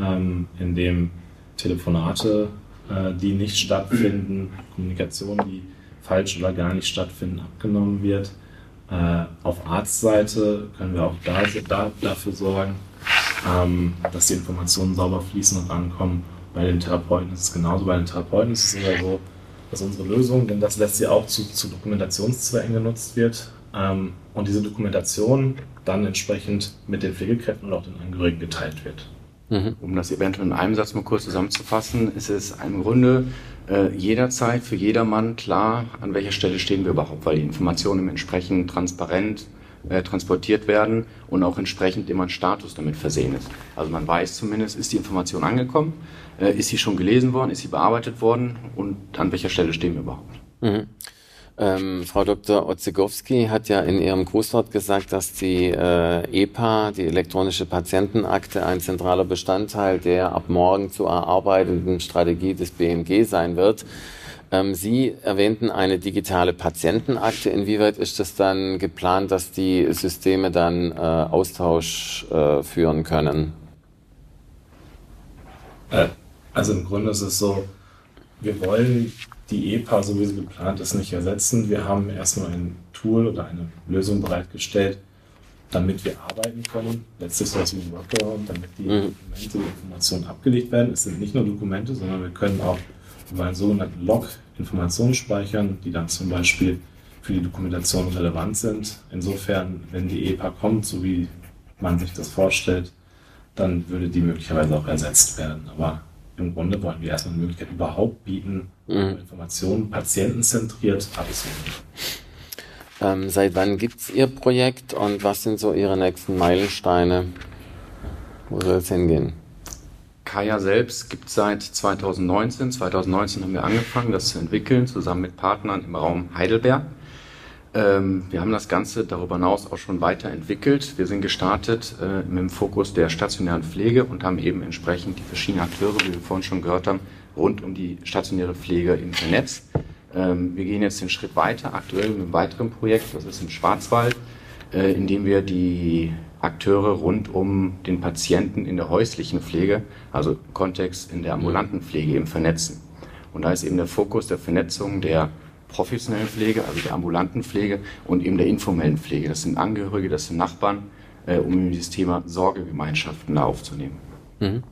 ähm, indem Telefonate, äh, die nicht stattfinden, Kommunikation, die falsch oder gar nicht stattfinden, abgenommen wird. Äh, auf Arztseite können wir auch da, da dafür sorgen, ähm, dass die Informationen sauber fließen und ankommen. Bei den Therapeuten ist es genauso. Bei den Therapeuten ist es sogar so, dass unsere Lösung, denn das lässt sie auch zu, zu Dokumentationszwecken genutzt wird, ähm, und diese Dokumentation dann entsprechend mit den Pflegekräften und auch den Angehörigen geteilt wird. Mhm. Um das eventuell in einem Satz mal kurz zusammenzufassen, ist es im Grunde äh, jederzeit für jedermann klar, an welcher Stelle stehen wir überhaupt, weil die Informationen entsprechend transparent äh, transportiert werden und auch entsprechend immer ein Status damit versehen ist. Also man weiß zumindest, ist die Information angekommen, äh, ist sie schon gelesen worden, ist sie bearbeitet worden und an welcher Stelle stehen wir überhaupt. Mhm. Ähm, Frau Dr. Otzegowski hat ja in ihrem Grußwort gesagt, dass die äh, EPA, die elektronische Patientenakte, ein zentraler Bestandteil der ab morgen zu erarbeitenden Strategie des BMG sein wird. Ähm, Sie erwähnten eine digitale Patientenakte. Inwieweit ist es dann geplant, dass die Systeme dann äh, Austausch äh, führen können? Äh, also im Grunde ist es so, wir wollen die EPA, so wie sie geplant ist, nicht ersetzen. Wir haben erstmal ein Tool oder eine Lösung bereitgestellt, damit wir arbeiten können. Letztlich so etwas wie ein Workaround, damit die mhm. Dokumente, die Informationen abgelegt werden. Es sind nicht nur Dokumente, sondern wir können auch über einen sogenannten Log Informationen speichern, die dann zum Beispiel für die Dokumentation relevant sind. Insofern, wenn die EPA kommt, so wie man sich das vorstellt, dann würde die möglicherweise auch ersetzt werden. Aber im Grunde wollen wir erstmal eine Möglichkeit überhaupt bieten, mhm. Informationen patientenzentriert abzunehmen. Ähm, seit wann gibt es Ihr Projekt und was sind so Ihre nächsten Meilensteine? Wo soll es hingehen? Kaya selbst gibt es seit 2019. 2019 haben wir angefangen, das zu entwickeln, zusammen mit Partnern im Raum Heidelberg. Ähm, wir haben das Ganze darüber hinaus auch schon weiterentwickelt. Wir sind gestartet äh, mit dem Fokus der stationären Pflege und haben eben entsprechend die verschiedenen Akteure, wie wir vorhin schon gehört haben, rund um die stationäre Pflege im Netz. Ähm, wir gehen jetzt den Schritt weiter, aktuell mit einem weiteren Projekt, das ist im Schwarzwald, äh, in dem wir die Akteure rund um den Patienten in der häuslichen Pflege, also Kontext in der ambulanten Pflege eben vernetzen. Und da ist eben der Fokus der Vernetzung der professionellen Pflege, also der ambulanten Pflege und eben der informellen Pflege. Das sind Angehörige, das sind Nachbarn, äh, um dieses Thema Sorgegemeinschaften da aufzunehmen. Mhm.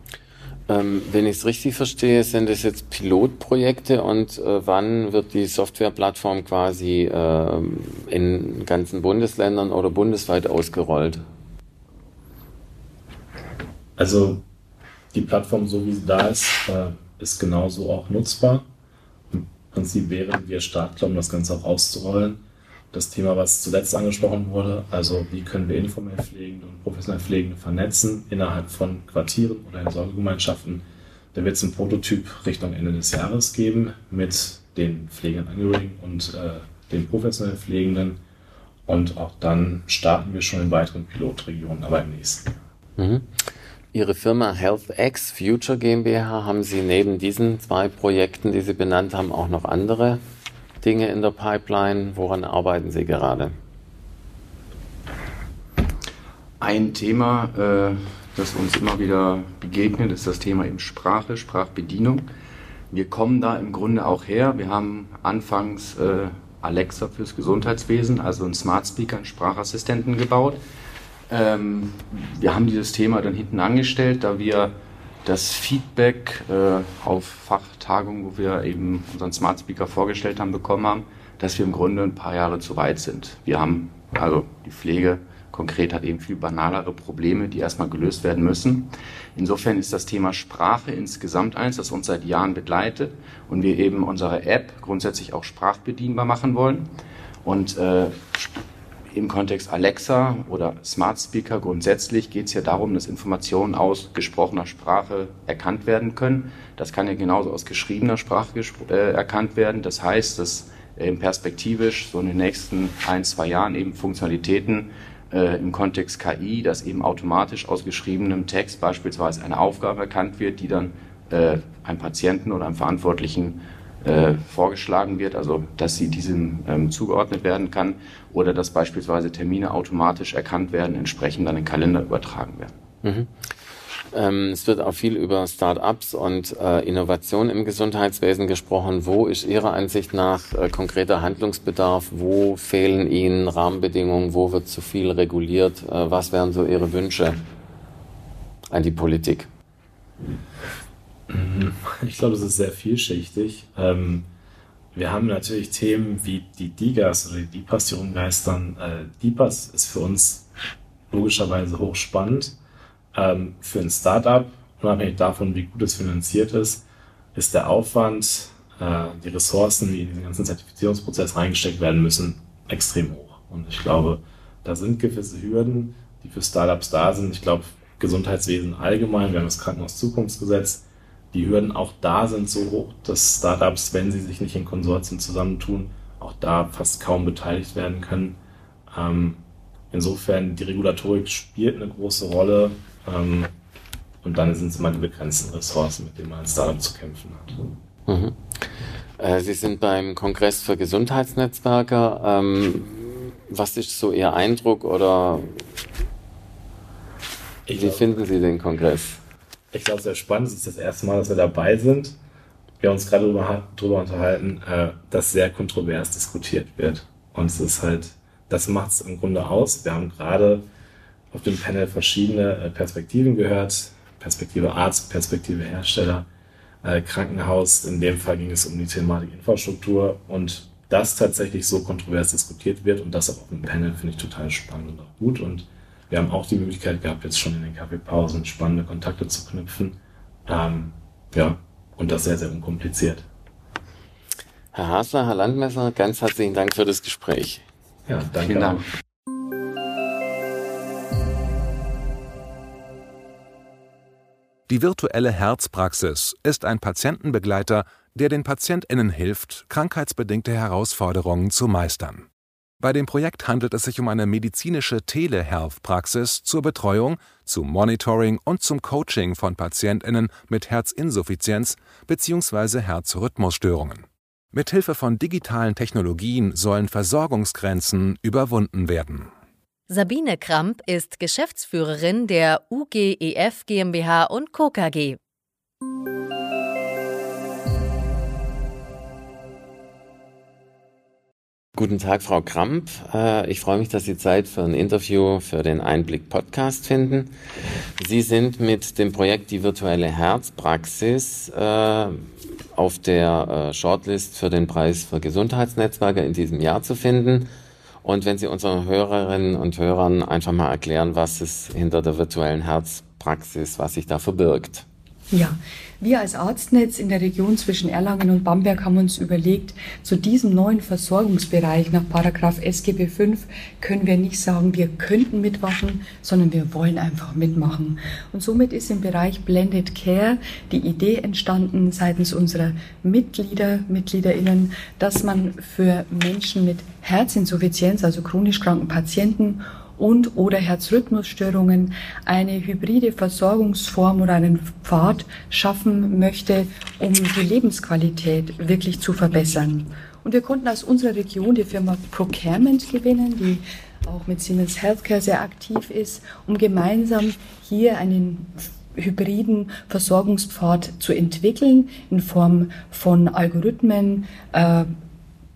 Ähm, wenn ich es richtig verstehe, sind es jetzt Pilotprojekte und äh, wann wird die Softwareplattform quasi äh, in ganzen Bundesländern oder bundesweit ausgerollt? Also die Plattform, so wie sie da ist, äh, ist genauso auch nutzbar. Prinzip, während wir starten, um das Ganze auch auszurollen. Das Thema, was zuletzt angesprochen wurde, also wie können wir informell Pflegende und professionell Pflegende vernetzen innerhalb von Quartieren oder in Sorgegemeinschaften. Da wird es einen Prototyp Richtung Ende des Jahres geben mit den Pflegeangehörigen und äh, den professionellen Pflegenden. Und auch dann starten wir schon in weiteren Pilotregionen, aber im nächsten Jahr. Mhm. Ihre Firma HealthX Future GmbH, haben Sie neben diesen zwei Projekten, die Sie benannt haben, auch noch andere Dinge in der Pipeline? Woran arbeiten Sie gerade? Ein Thema, äh, das uns immer wieder begegnet, ist das Thema eben Sprache, Sprachbedienung. Wir kommen da im Grunde auch her. Wir haben anfangs äh, Alexa fürs Gesundheitswesen, also einen Smart Speaker, einen Sprachassistenten gebaut ähm, wir haben dieses Thema dann hinten angestellt, da wir das Feedback äh, auf Fachtagungen, wo wir eben unseren Smart Speaker vorgestellt haben, bekommen haben, dass wir im Grunde ein paar Jahre zu weit sind. Wir haben, also die Pflege konkret hat eben viel banalere Probleme, die erstmal gelöst werden müssen. Insofern ist das Thema Sprache insgesamt eins, das uns seit Jahren begleitet und wir eben unsere App grundsätzlich auch sprachbedienbar machen wollen. Und äh, im Kontext Alexa oder Smart Speaker grundsätzlich geht es ja darum, dass Informationen aus gesprochener Sprache erkannt werden können. Das kann ja genauso aus geschriebener Sprache äh, erkannt werden. Das heißt, dass äh, perspektivisch so in den nächsten ein, zwei Jahren eben Funktionalitäten äh, im Kontext KI, dass eben automatisch aus geschriebenem Text beispielsweise eine Aufgabe erkannt wird, die dann äh, einem Patienten oder einem Verantwortlichen äh, vorgeschlagen wird, also dass sie diesem ähm, zugeordnet werden kann oder dass beispielsweise Termine automatisch erkannt werden, entsprechend dann in den Kalender übertragen werden. Mhm. Ähm, es wird auch viel über Start-ups und äh, Innovation im Gesundheitswesen gesprochen. Wo ist Ihrer Ansicht nach äh, konkreter Handlungsbedarf? Wo fehlen Ihnen Rahmenbedingungen? Wo wird zu viel reguliert? Äh, was wären so Ihre Wünsche an die Politik? Ich glaube, es ist sehr vielschichtig. Ähm, wir haben natürlich Themen wie die DIGAs oder die DIPAS, die rumgeistern. Äh, DIPAS ist für uns logischerweise hochspannend. Ähm, für ein Startup, unabhängig davon, wie gut es finanziert ist, ist der Aufwand, äh, die Ressourcen, die in diesen ganzen Zertifizierungsprozess reingesteckt werden müssen, extrem hoch. Und ich glaube, da sind gewisse Hürden, die für Startups da sind. Ich glaube, Gesundheitswesen allgemein, wir haben das Krankenhauszukunftsgesetz, die Hürden auch da sind so hoch, dass Startups, wenn sie sich nicht in Konsortien zusammentun, auch da fast kaum beteiligt werden können. Ähm, insofern, die Regulatorik spielt eine große Rolle. Ähm, und dann sind es immer die begrenzten Ressourcen, mit denen man als Startup zu kämpfen hat. Mhm. Äh, sie sind beim Kongress für Gesundheitsnetzwerke. Ähm, was ist so Ihr Eindruck oder wie finden Sie den Kongress? Ich glaube, sehr spannend. Es ist das erste Mal, dass wir dabei sind. Wir haben uns gerade darüber, darüber unterhalten, äh, dass sehr kontrovers diskutiert wird. Und es ist halt, das macht es im Grunde aus. Wir haben gerade auf dem Panel verschiedene äh, Perspektiven gehört. Perspektive Arzt, Perspektive Hersteller, äh, Krankenhaus. In dem Fall ging es um die Thematik Infrastruktur. Und das tatsächlich so kontrovers diskutiert wird und das auch auf dem Panel finde ich total spannend und auch gut. Und wir haben auch die Möglichkeit gehabt, jetzt schon in den Kaffeepausen spannende Kontakte zu knüpfen. Ähm, ja, und das sehr, sehr unkompliziert. Herr Hasler, Herr Landmesser, ganz herzlichen Dank für das Gespräch. Ja, danke. Vielen Dank. Die virtuelle Herzpraxis ist ein Patientenbegleiter, der den PatientInnen hilft, krankheitsbedingte Herausforderungen zu meistern. Bei dem Projekt handelt es sich um eine medizinische Telehealth-Praxis zur Betreuung, zum Monitoring und zum Coaching von PatientInnen mit Herzinsuffizienz bzw. Herzrhythmusstörungen. Mithilfe von digitalen Technologien sollen Versorgungsgrenzen überwunden werden. Sabine Kramp ist Geschäftsführerin der UGEF GmbH und Co. KG. Guten Tag, Frau Kramp. Äh, ich freue mich, dass Sie Zeit für ein Interview für den Einblick Podcast finden. Sie sind mit dem Projekt Die virtuelle Herzpraxis äh, auf der äh, Shortlist für den Preis für Gesundheitsnetzwerke in diesem Jahr zu finden. Und wenn Sie unseren Hörerinnen und Hörern einfach mal erklären, was es hinter der virtuellen Herzpraxis, was sich da verbirgt. Ja, wir als Arztnetz in der Region zwischen Erlangen und Bamberg haben uns überlegt, zu diesem neuen Versorgungsbereich nach Paragraph SGB V können wir nicht sagen, wir könnten mitmachen, sondern wir wollen einfach mitmachen. Und somit ist im Bereich Blended Care die Idee entstanden seitens unserer Mitglieder, MitgliederInnen, dass man für Menschen mit Herzinsuffizienz, also chronisch kranken Patienten und oder Herzrhythmusstörungen eine hybride Versorgungsform oder einen Pfad schaffen möchte, um die Lebensqualität wirklich zu verbessern. Und wir konnten aus unserer Region die Firma Procurement gewinnen, die auch mit Siemens Healthcare sehr aktiv ist, um gemeinsam hier einen hybriden Versorgungspfad zu entwickeln in Form von Algorithmen, äh,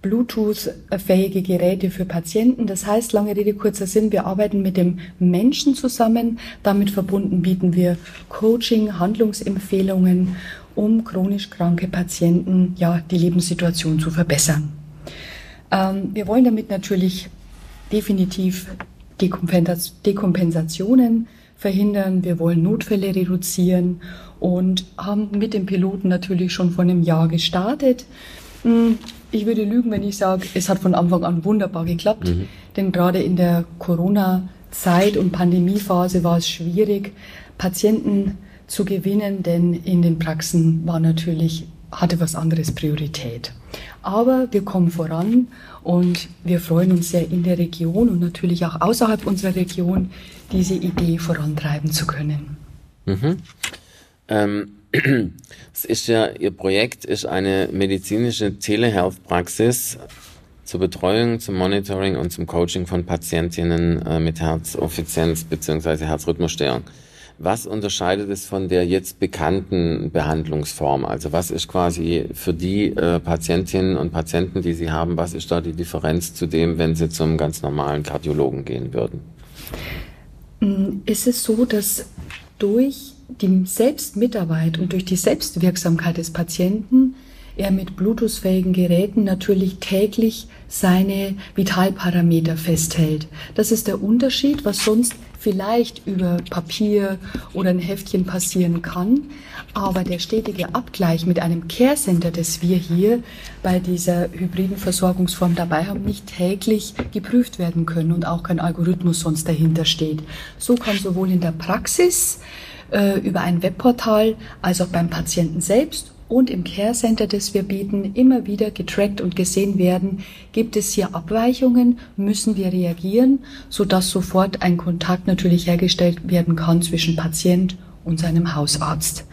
Bluetooth-fähige Geräte für Patienten. Das heißt, lange Rede, kurzer Sinn, wir arbeiten mit dem Menschen zusammen. Damit verbunden bieten wir Coaching, Handlungsempfehlungen, um chronisch kranke Patienten ja, die Lebenssituation zu verbessern. Ähm, wir wollen damit natürlich definitiv Dekompensationen verhindern. Wir wollen Notfälle reduzieren und haben mit dem Piloten natürlich schon vor einem Jahr gestartet. Ich würde lügen, wenn ich sage, es hat von Anfang an wunderbar geklappt. Mhm. Denn gerade in der Corona-Zeit und Pandemiephase war es schwierig, Patienten zu gewinnen, denn in den Praxen war natürlich, hatte was anderes Priorität. Aber wir kommen voran und wir freuen uns sehr in der Region und natürlich auch außerhalb unserer Region diese Idee vorantreiben zu können. Mhm. Ähm, es ist ja, Ihr Projekt ist eine medizinische Telehealth-Praxis zur Betreuung, zum Monitoring und zum Coaching von Patientinnen äh, mit Herzoffizienz bzw. Herzrhythmusstörung. Was unterscheidet es von der jetzt bekannten Behandlungsform? Also was ist quasi für die äh, Patientinnen und Patienten, die Sie haben, was ist da die Differenz zu dem, wenn Sie zum ganz normalen Kardiologen gehen würden? Mm, ist es so, dass durch die Selbstmitarbeit und durch die Selbstwirksamkeit des Patienten er mit Bluetooth-fähigen Geräten natürlich täglich seine Vitalparameter festhält. Das ist der Unterschied, was sonst vielleicht über Papier oder ein Heftchen passieren kann. Aber der stetige Abgleich mit einem Care Center, das wir hier bei dieser hybriden Versorgungsform dabei haben, nicht täglich geprüft werden können und auch kein Algorithmus sonst dahinter steht. So kann sowohl in der Praxis äh, über ein Webportal als auch beim Patienten selbst und im Care Center, das wir bieten, immer wieder getrackt und gesehen werden. Gibt es hier Abweichungen? Müssen wir reagieren, sodass sofort ein Kontakt natürlich hergestellt werden kann zwischen Patient und seinem Hausarzt.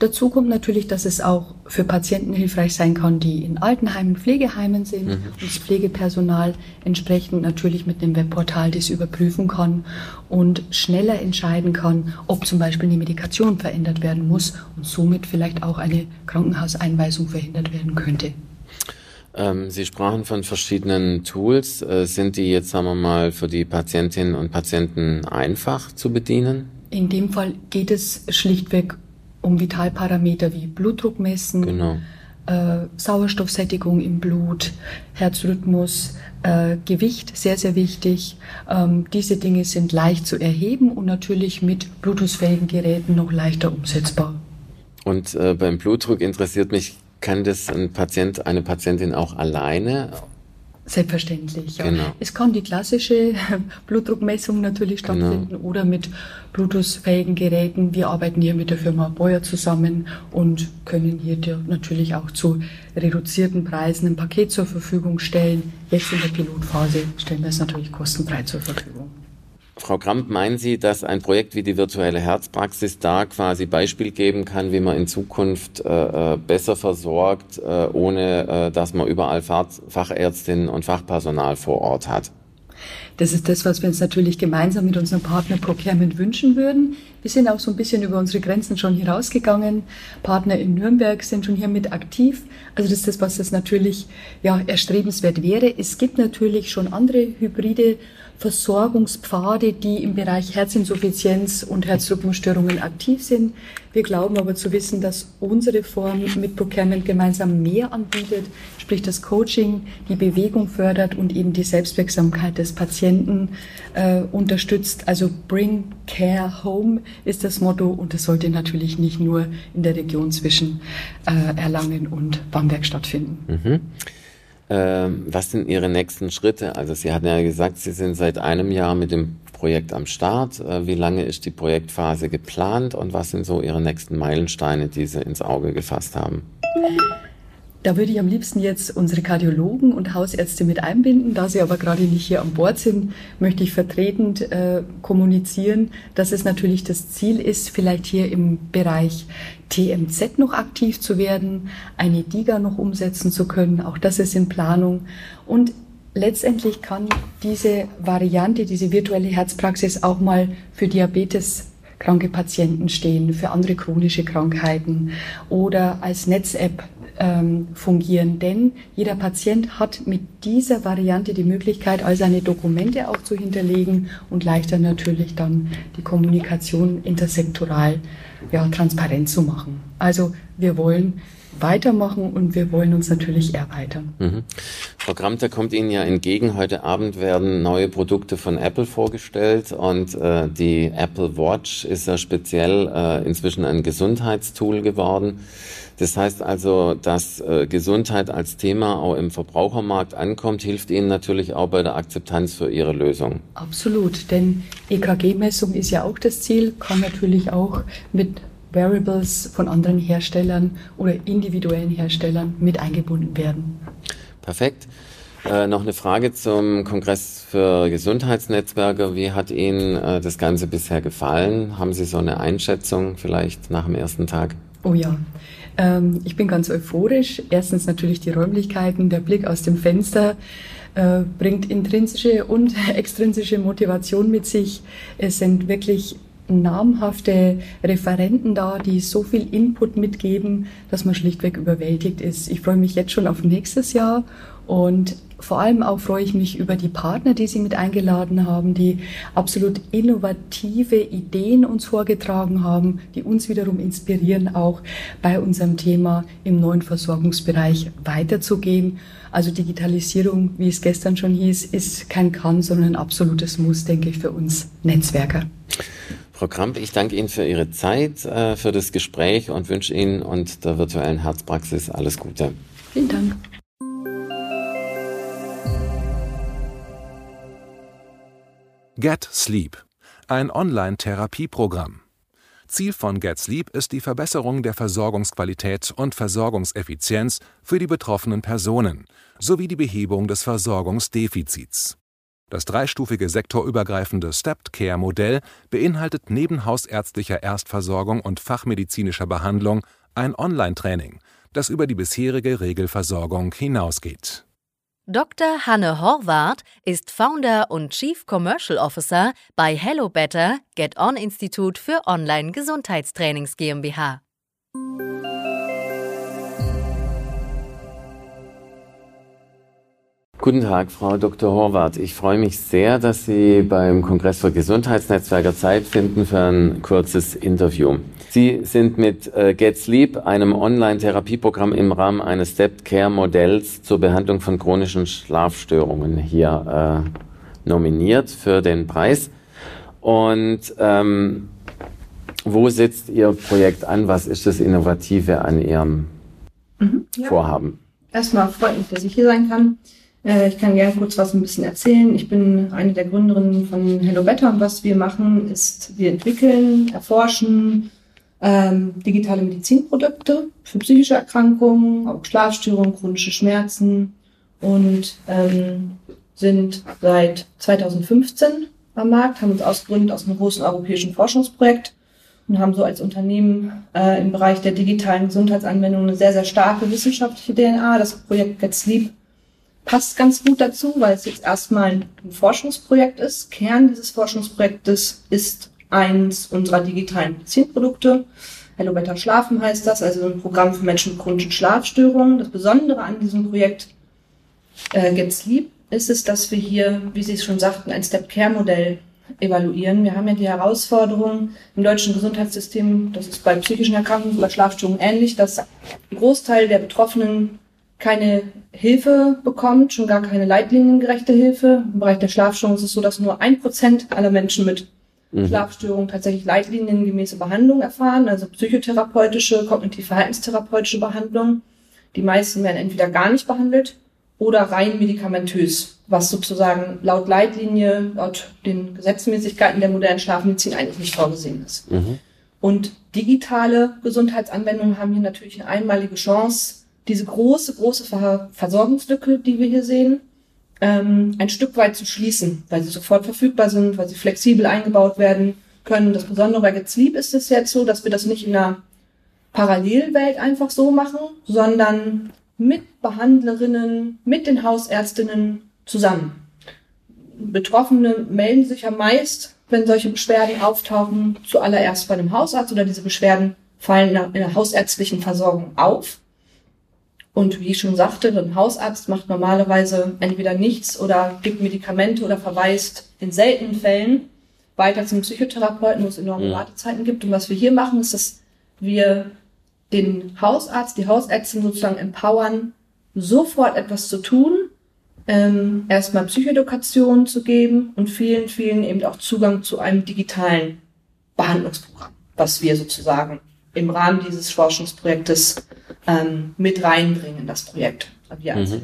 Dazu kommt natürlich, dass es auch für Patienten hilfreich sein kann, die in Altenheimen, Pflegeheimen sind mhm. und das Pflegepersonal entsprechend natürlich mit einem Webportal das überprüfen kann und schneller entscheiden kann, ob zum Beispiel eine Medikation verändert werden muss und somit vielleicht auch eine Krankenhauseinweisung verhindert werden könnte. Ähm, Sie sprachen von verschiedenen Tools. Äh, sind die jetzt, sagen wir mal, für die Patientinnen und Patienten einfach zu bedienen? In dem Fall geht es schlichtweg um Vitalparameter wie Blutdruck messen, genau. äh, Sauerstoffsättigung im Blut, Herzrhythmus, äh, Gewicht, sehr, sehr wichtig. Ähm, diese Dinge sind leicht zu erheben und natürlich mit Bluetooth-fähigen Geräten noch leichter umsetzbar. Und äh, beim Blutdruck interessiert mich, kann das ein Patient, eine Patientin auch alleine Selbstverständlich. Ja. Genau. Es kann die klassische Blutdruckmessung natürlich genau. stattfinden genau. oder mit Bluetooth-fähigen Geräten. Wir arbeiten hier mit der Firma Boyer zusammen und können hier natürlich auch zu reduzierten Preisen ein Paket zur Verfügung stellen. Jetzt in der Pilotphase stellen wir es natürlich kostenfrei zur Verfügung. Frau Kramp, meinen Sie, dass ein Projekt wie die virtuelle Herzpraxis da quasi Beispiel geben kann, wie man in Zukunft äh, äh besser versorgt, äh, ohne äh, dass man überall Fachärztinnen und Fachpersonal vor Ort hat? Das ist das, was wir uns natürlich gemeinsam mit unserem Partner Procurement wünschen würden. Wir sind auch so ein bisschen über unsere Grenzen schon hier rausgegangen. Partner in Nürnberg sind schon hier mit aktiv. Also das ist das, was es natürlich ja, erstrebenswert wäre. Es gibt natürlich schon andere hybride Versorgungspfade, die im Bereich Herzinsuffizienz und Herzrhythmusstörungen aktiv sind. Wir glauben aber zu wissen, dass unsere Form mit Procurement gemeinsam mehr anbietet, sprich das Coaching, die Bewegung fördert und eben die Selbstwirksamkeit des Patienten äh, unterstützt. Also Bring Care Home ist das Motto und es sollte natürlich nicht nur in der Region zwischen äh, Erlangen und Bamberg stattfinden. Mhm. Ähm, was sind Ihre nächsten Schritte? Also Sie hatten ja gesagt, Sie sind seit einem Jahr mit dem Projekt am Start. Äh, wie lange ist die Projektphase geplant und was sind so Ihre nächsten Meilensteine, die Sie ins Auge gefasst haben? Da würde ich am liebsten jetzt unsere Kardiologen und Hausärzte mit einbinden. Da sie aber gerade nicht hier an Bord sind, möchte ich vertretend äh, kommunizieren, dass es natürlich das Ziel ist, vielleicht hier im Bereich TMZ noch aktiv zu werden, eine DIGA noch umsetzen zu können. Auch das ist in Planung. Und letztendlich kann diese Variante, diese virtuelle Herzpraxis auch mal für Diabetes kranke Patienten stehen, für andere chronische Krankheiten oder als Netz-App ähm, fungieren. Denn jeder Patient hat mit dieser Variante die Möglichkeit, all seine Dokumente auch zu hinterlegen und leichter natürlich dann die Kommunikation intersektoral ja, transparent zu machen. Also wir wollen weitermachen und wir wollen uns natürlich erweitern. Mhm. Frau Gramter kommt Ihnen ja entgegen. Heute Abend werden neue Produkte von Apple vorgestellt und äh, die Apple Watch ist ja speziell äh, inzwischen ein Gesundheitstool geworden. Das heißt also, dass äh, Gesundheit als Thema auch im Verbrauchermarkt ankommt, hilft Ihnen natürlich auch bei der Akzeptanz für Ihre Lösung. Absolut, denn EKG-Messung ist ja auch das Ziel, kann natürlich auch mit Variables von anderen Herstellern oder individuellen Herstellern mit eingebunden werden. Perfekt. Äh, noch eine Frage zum Kongress für Gesundheitsnetzwerke. Wie hat Ihnen äh, das Ganze bisher gefallen? Haben Sie so eine Einschätzung vielleicht nach dem ersten Tag? Oh ja, ähm, ich bin ganz euphorisch. Erstens natürlich die Räumlichkeiten, der Blick aus dem Fenster äh, bringt intrinsische und extrinsische Motivation mit sich. Es sind wirklich namhafte Referenten da, die so viel Input mitgeben, dass man schlichtweg überwältigt ist. Ich freue mich jetzt schon auf nächstes Jahr und vor allem auch freue ich mich über die Partner, die Sie mit eingeladen haben, die absolut innovative Ideen uns vorgetragen haben, die uns wiederum inspirieren, auch bei unserem Thema im neuen Versorgungsbereich weiterzugehen. Also Digitalisierung, wie es gestern schon hieß, ist kein Kann, sondern ein absolutes Muss, denke ich, für uns Netzwerker. Frau Kramp, ich danke Ihnen für Ihre Zeit, äh, für das Gespräch und wünsche Ihnen und der virtuellen Herzpraxis alles Gute. Vielen Dank. Get Sleep, ein Online-Therapieprogramm. Ziel von Get Sleep ist die Verbesserung der Versorgungsqualität und Versorgungseffizienz für die betroffenen Personen sowie die Behebung des Versorgungsdefizits. Das dreistufige sektorübergreifende Stepped Care Modell beinhaltet neben hausärztlicher Erstversorgung und fachmedizinischer Behandlung ein Online-Training, das über die bisherige Regelversorgung hinausgeht. Dr. Hanne Horvath ist Founder und Chief Commercial Officer bei Hello Better Get On Institut für Online-Gesundheitstrainings GmbH. Guten Tag, Frau Dr. Horvath. Ich freue mich sehr, dass Sie beim Kongress für Gesundheitsnetzwerker Zeit finden für ein kurzes Interview. Sie sind mit äh, Get Sleep, einem Online-Therapieprogramm im Rahmen eines Stepped Care Modells zur Behandlung von chronischen Schlafstörungen hier äh, nominiert für den Preis. Und ähm, wo setzt Ihr Projekt an? Was ist das Innovative an Ihrem mhm, ja. Vorhaben? Erstmal freut mich, dass ich hier sein kann. Äh, ich kann gerne kurz was ein bisschen erzählen. Ich bin eine der Gründerinnen von Hello Better und was wir machen, ist, wir entwickeln, erforschen ähm, digitale Medizinprodukte für psychische Erkrankungen, auch Schlafstörungen, chronische Schmerzen und ähm, sind seit 2015 am Markt, haben uns ausgegründet aus einem großen europäischen Forschungsprojekt und haben so als Unternehmen äh, im Bereich der digitalen Gesundheitsanwendungen eine sehr, sehr starke wissenschaftliche DNA. Das Projekt Get Sleep passt ganz gut dazu, weil es jetzt erstmal ein Forschungsprojekt ist. Kern dieses Forschungsprojektes ist eins unserer digitalen Medizinprodukte. Hello Better Schlafen heißt das, also ein Programm für Menschen mit chronischen Schlafstörungen. Das Besondere an diesem Projekt äh, Get Sleep ist es, dass wir hier, wie Sie es schon sagten, ein Step-Care-Modell evaluieren. Wir haben ja die Herausforderung im deutschen Gesundheitssystem, das ist bei psychischen Erkrankungen, bei Schlafstörungen ähnlich, dass ein Großteil der Betroffenen keine Hilfe bekommt, schon gar keine leitliniengerechte Hilfe. Im Bereich der Schlafstörungen ist es so, dass nur ein Prozent aller Menschen mit mhm. Schlafstörungen tatsächlich leitliniengemäße Behandlung erfahren, also psychotherapeutische, kognitiv-verhaltenstherapeutische Behandlung. Die meisten werden entweder gar nicht behandelt oder rein medikamentös, was sozusagen laut Leitlinie, laut den Gesetzmäßigkeiten der modernen Schlafmedizin eigentlich nicht vorgesehen ist. Mhm. Und digitale Gesundheitsanwendungen haben hier natürlich eine einmalige Chance, diese große, große Ver Versorgungslücke, die wir hier sehen, ähm, ein Stück weit zu schließen, weil sie sofort verfügbar sind, weil sie flexibel eingebaut werden können. Das Besondere bei Getzlieb ist es jetzt so, dass wir das nicht in einer Parallelwelt einfach so machen, sondern mit Behandlerinnen, mit den Hausärztinnen zusammen. Betroffene melden sich ja meist, wenn solche Beschwerden auftauchen, zuallererst bei einem Hausarzt oder diese Beschwerden fallen in der hausärztlichen Versorgung auf. Und wie ich schon sagte, ein Hausarzt macht normalerweise entweder nichts oder gibt Medikamente oder verweist in seltenen Fällen weiter zum Psychotherapeuten, wo es enorme Wartezeiten gibt. Und was wir hier machen, ist, dass wir den Hausarzt, die Hausärztin sozusagen empowern, sofort etwas zu tun, ähm, erstmal Psychoedukation zu geben und vielen, vielen eben auch Zugang zu einem digitalen Behandlungsprogramm, was wir sozusagen im Rahmen dieses Forschungsprojektes ähm, mit reinbringen in das Projekt, wir als mhm.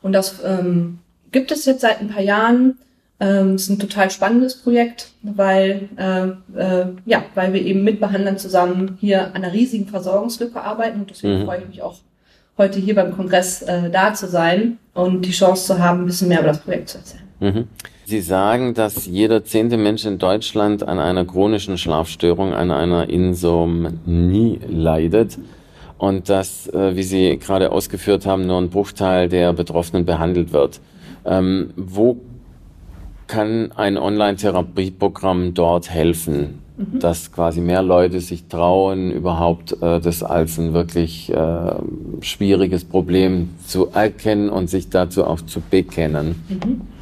Und das ähm, gibt es jetzt seit ein paar Jahren. Ähm, es ist ein total spannendes Projekt, weil, äh, äh, ja, weil wir eben mit Behandlern zusammen hier an einer riesigen Versorgungslücke arbeiten. Und deswegen mhm. freue ich mich auch, heute hier beim Kongress äh, da zu sein und die Chance zu haben, ein bisschen mehr über das Projekt zu erzählen. Mhm. Sie sagen, dass jeder zehnte Mensch in Deutschland an einer chronischen Schlafstörung, an einer Insomnie leidet und dass, äh, wie Sie gerade ausgeführt haben, nur ein Bruchteil der Betroffenen behandelt wird. Ähm, wo kann ein Online-Therapieprogramm dort helfen, mhm. dass quasi mehr Leute sich trauen, überhaupt äh, das als ein wirklich äh, schwieriges Problem zu erkennen und sich dazu auch zu bekennen? Mhm.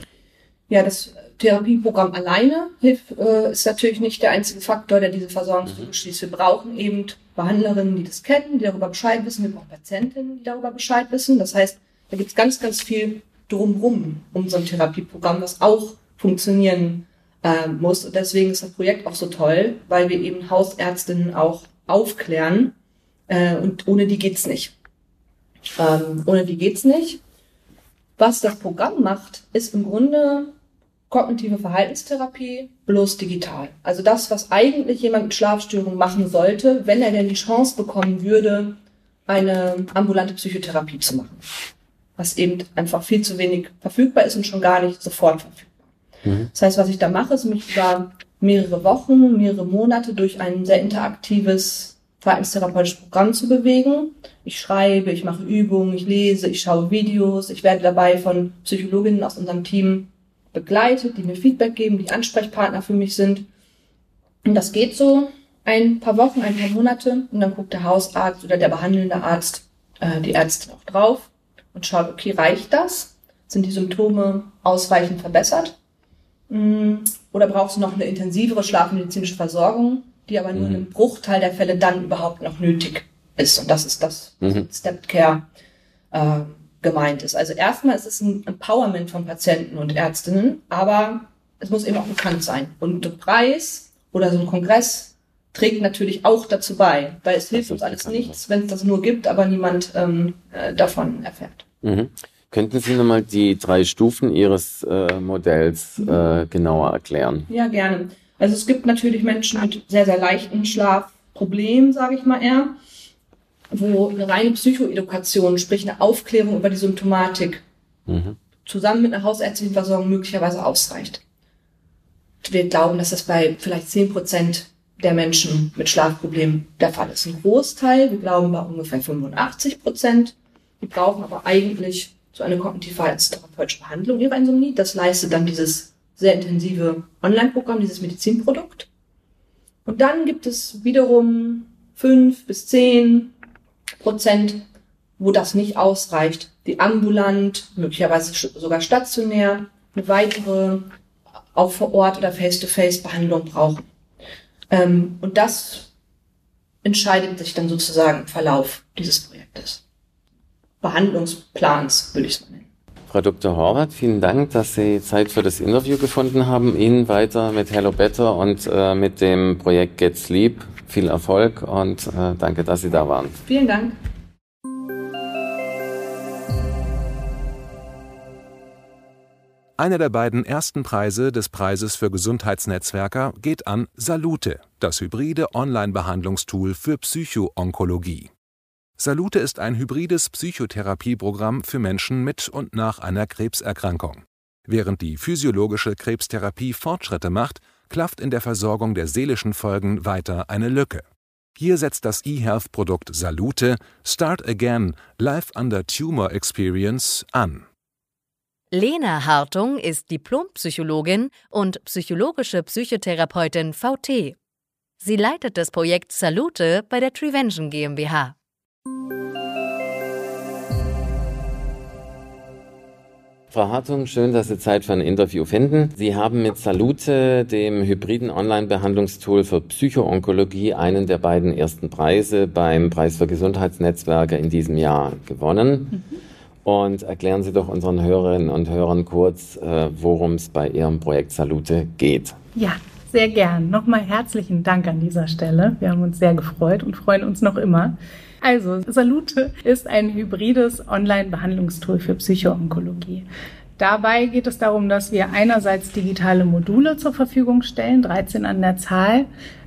Ja, das Therapieprogramm alleine hilft, äh, ist natürlich nicht der einzige Faktor, der diese Versorgungslücke mhm. schließt. Wir brauchen eben Behandlerinnen, die das kennen, die darüber Bescheid wissen. Wir brauchen Patientinnen, die darüber Bescheid wissen. Das heißt, da gibt es ganz, ganz viel drumrum um so ein Therapieprogramm, was auch funktionieren äh, muss. Und deswegen ist das Projekt auch so toll, weil wir eben Hausärztinnen auch aufklären. Äh, und ohne die geht's nicht. Ähm, ohne die geht's nicht. Was das Programm macht, ist im Grunde kognitive Verhaltenstherapie bloß digital. Also das, was eigentlich jemand mit Schlafstörungen machen sollte, wenn er denn die Chance bekommen würde, eine ambulante Psychotherapie zu machen. Was eben einfach viel zu wenig verfügbar ist und schon gar nicht sofort verfügbar. Mhm. Das heißt, was ich da mache, ist mich über mehrere Wochen, mehrere Monate durch ein sehr interaktives verhaltenstherapeutisches Programm zu bewegen. Ich schreibe, ich mache Übungen, ich lese, ich schaue Videos, ich werde dabei von Psychologinnen aus unserem Team begleitet, die mir Feedback geben, die Ansprechpartner für mich sind. Und das geht so ein paar Wochen, ein paar Monate und dann guckt der Hausarzt oder der behandelnde Arzt, äh, die Ärztin auch drauf und schaut, okay, reicht das? Sind die Symptome ausreichend verbessert? Mm, oder brauchst du noch eine intensivere schlafmedizinische Versorgung, die aber nur mhm. in einem Bruchteil der Fälle dann überhaupt noch nötig ist? Und das ist das mhm. Step Care äh, gemeint ist. Also erstmal ist es ein Empowerment von Patienten und Ärztinnen, aber es muss eben auch bekannt sein. Und der Preis oder so ein Kongress trägt natürlich auch dazu bei, weil es hilft uns alles nichts, wenn es das nur gibt, aber niemand ähm, äh, davon erfährt. Mhm. Könnten Sie nochmal die drei Stufen Ihres äh, Modells äh, genauer erklären? Ja, gerne. Also es gibt natürlich Menschen mit sehr, sehr leichten Schlafproblemen, sage ich mal eher wo eine reine Psychoedukation, sprich eine Aufklärung über die Symptomatik, mhm. zusammen mit einer hausärztlichen Versorgung möglicherweise ausreicht. Wir glauben, dass das bei vielleicht zehn Prozent der Menschen mit Schlafproblemen der Fall ist. Ein Großteil, wir glauben bei ungefähr 85 Prozent, die brauchen aber eigentlich so eine kognitiv-verhaltenstherapeutische Behandlung ihrer Insomnie. Das leistet dann dieses sehr intensive Online-Programm, dieses Medizinprodukt. Und dann gibt es wiederum fünf bis zehn Prozent, wo das nicht ausreicht, die ambulant, möglicherweise sogar stationär, eine weitere, auch vor Ort oder Face-to-Face-Behandlung brauchen. Ähm, und das entscheidet sich dann sozusagen im Verlauf dieses Projektes. Behandlungsplans, würde ich es mal nennen. Frau Dr. Horvath, vielen Dank, dass Sie Zeit für das Interview gefunden haben. Ihnen weiter mit Hello Better und äh, mit dem Projekt Get Sleep viel Erfolg und äh, danke, dass Sie da waren. Vielen Dank. Einer der beiden ersten Preise des Preises für Gesundheitsnetzwerker geht an Salute, das hybride Online-Behandlungstool für Psychoonkologie. Salute ist ein hybrides Psychotherapieprogramm für Menschen mit und nach einer Krebserkrankung. Während die physiologische Krebstherapie Fortschritte macht, klafft in der Versorgung der seelischen Folgen weiter eine Lücke. Hier setzt das eHealth-Produkt Salute Start Again Life Under Tumor Experience an. Lena Hartung ist Diplompsychologin und psychologische Psychotherapeutin VT. Sie leitet das Projekt Salute bei der Trivension GmbH. Frau Hartung, schön, dass Sie Zeit für ein Interview finden. Sie haben mit Salute, dem hybriden Online-Behandlungstool für Psychoonkologie, einen der beiden ersten Preise beim Preis für Gesundheitsnetzwerke in diesem Jahr gewonnen. Mhm. Und erklären Sie doch unseren Hörerinnen und Hörern kurz, äh, worum es bei Ihrem Projekt Salute geht. Ja, sehr gern. Nochmal herzlichen Dank an dieser Stelle. Wir haben uns sehr gefreut und freuen uns noch immer. Also, Salute ist ein hybrides Online-Behandlungstool für Psychoonkologie. Dabei geht es darum, dass wir einerseits digitale Module zur Verfügung stellen, 13 an der Zahl,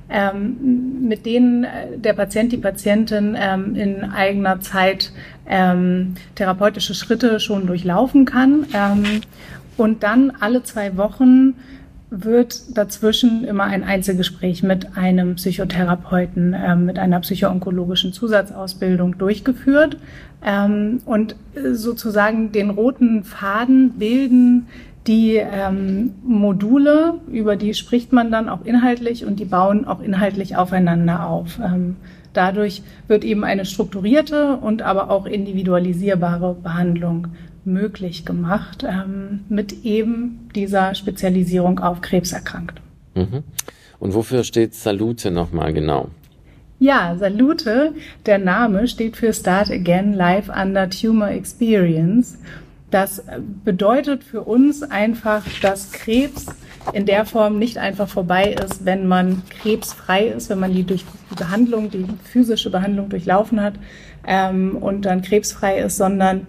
ähm, mit denen äh, der Patient, die Patientin ähm, in eigener Zeit ähm, therapeutische Schritte schon durchlaufen kann ähm, und dann alle zwei Wochen wird dazwischen immer ein Einzelgespräch mit einem Psychotherapeuten, äh, mit einer psychoonkologischen Zusatzausbildung durchgeführt ähm, und sozusagen den roten Faden bilden die ähm, Module, über die spricht man dann auch inhaltlich und die bauen auch inhaltlich aufeinander auf. Ähm, dadurch wird eben eine strukturierte und aber auch individualisierbare Behandlung möglich gemacht ähm, mit eben dieser Spezialisierung auf Krebserkrankte. Mhm. Und wofür steht Salute nochmal genau? Ja, Salute, der Name steht für Start Again Life Under Tumor Experience. Das bedeutet für uns einfach, dass Krebs in der Form nicht einfach vorbei ist, wenn man krebsfrei ist, wenn man die durch die Behandlung, die physische Behandlung durchlaufen hat ähm, und dann krebsfrei ist, sondern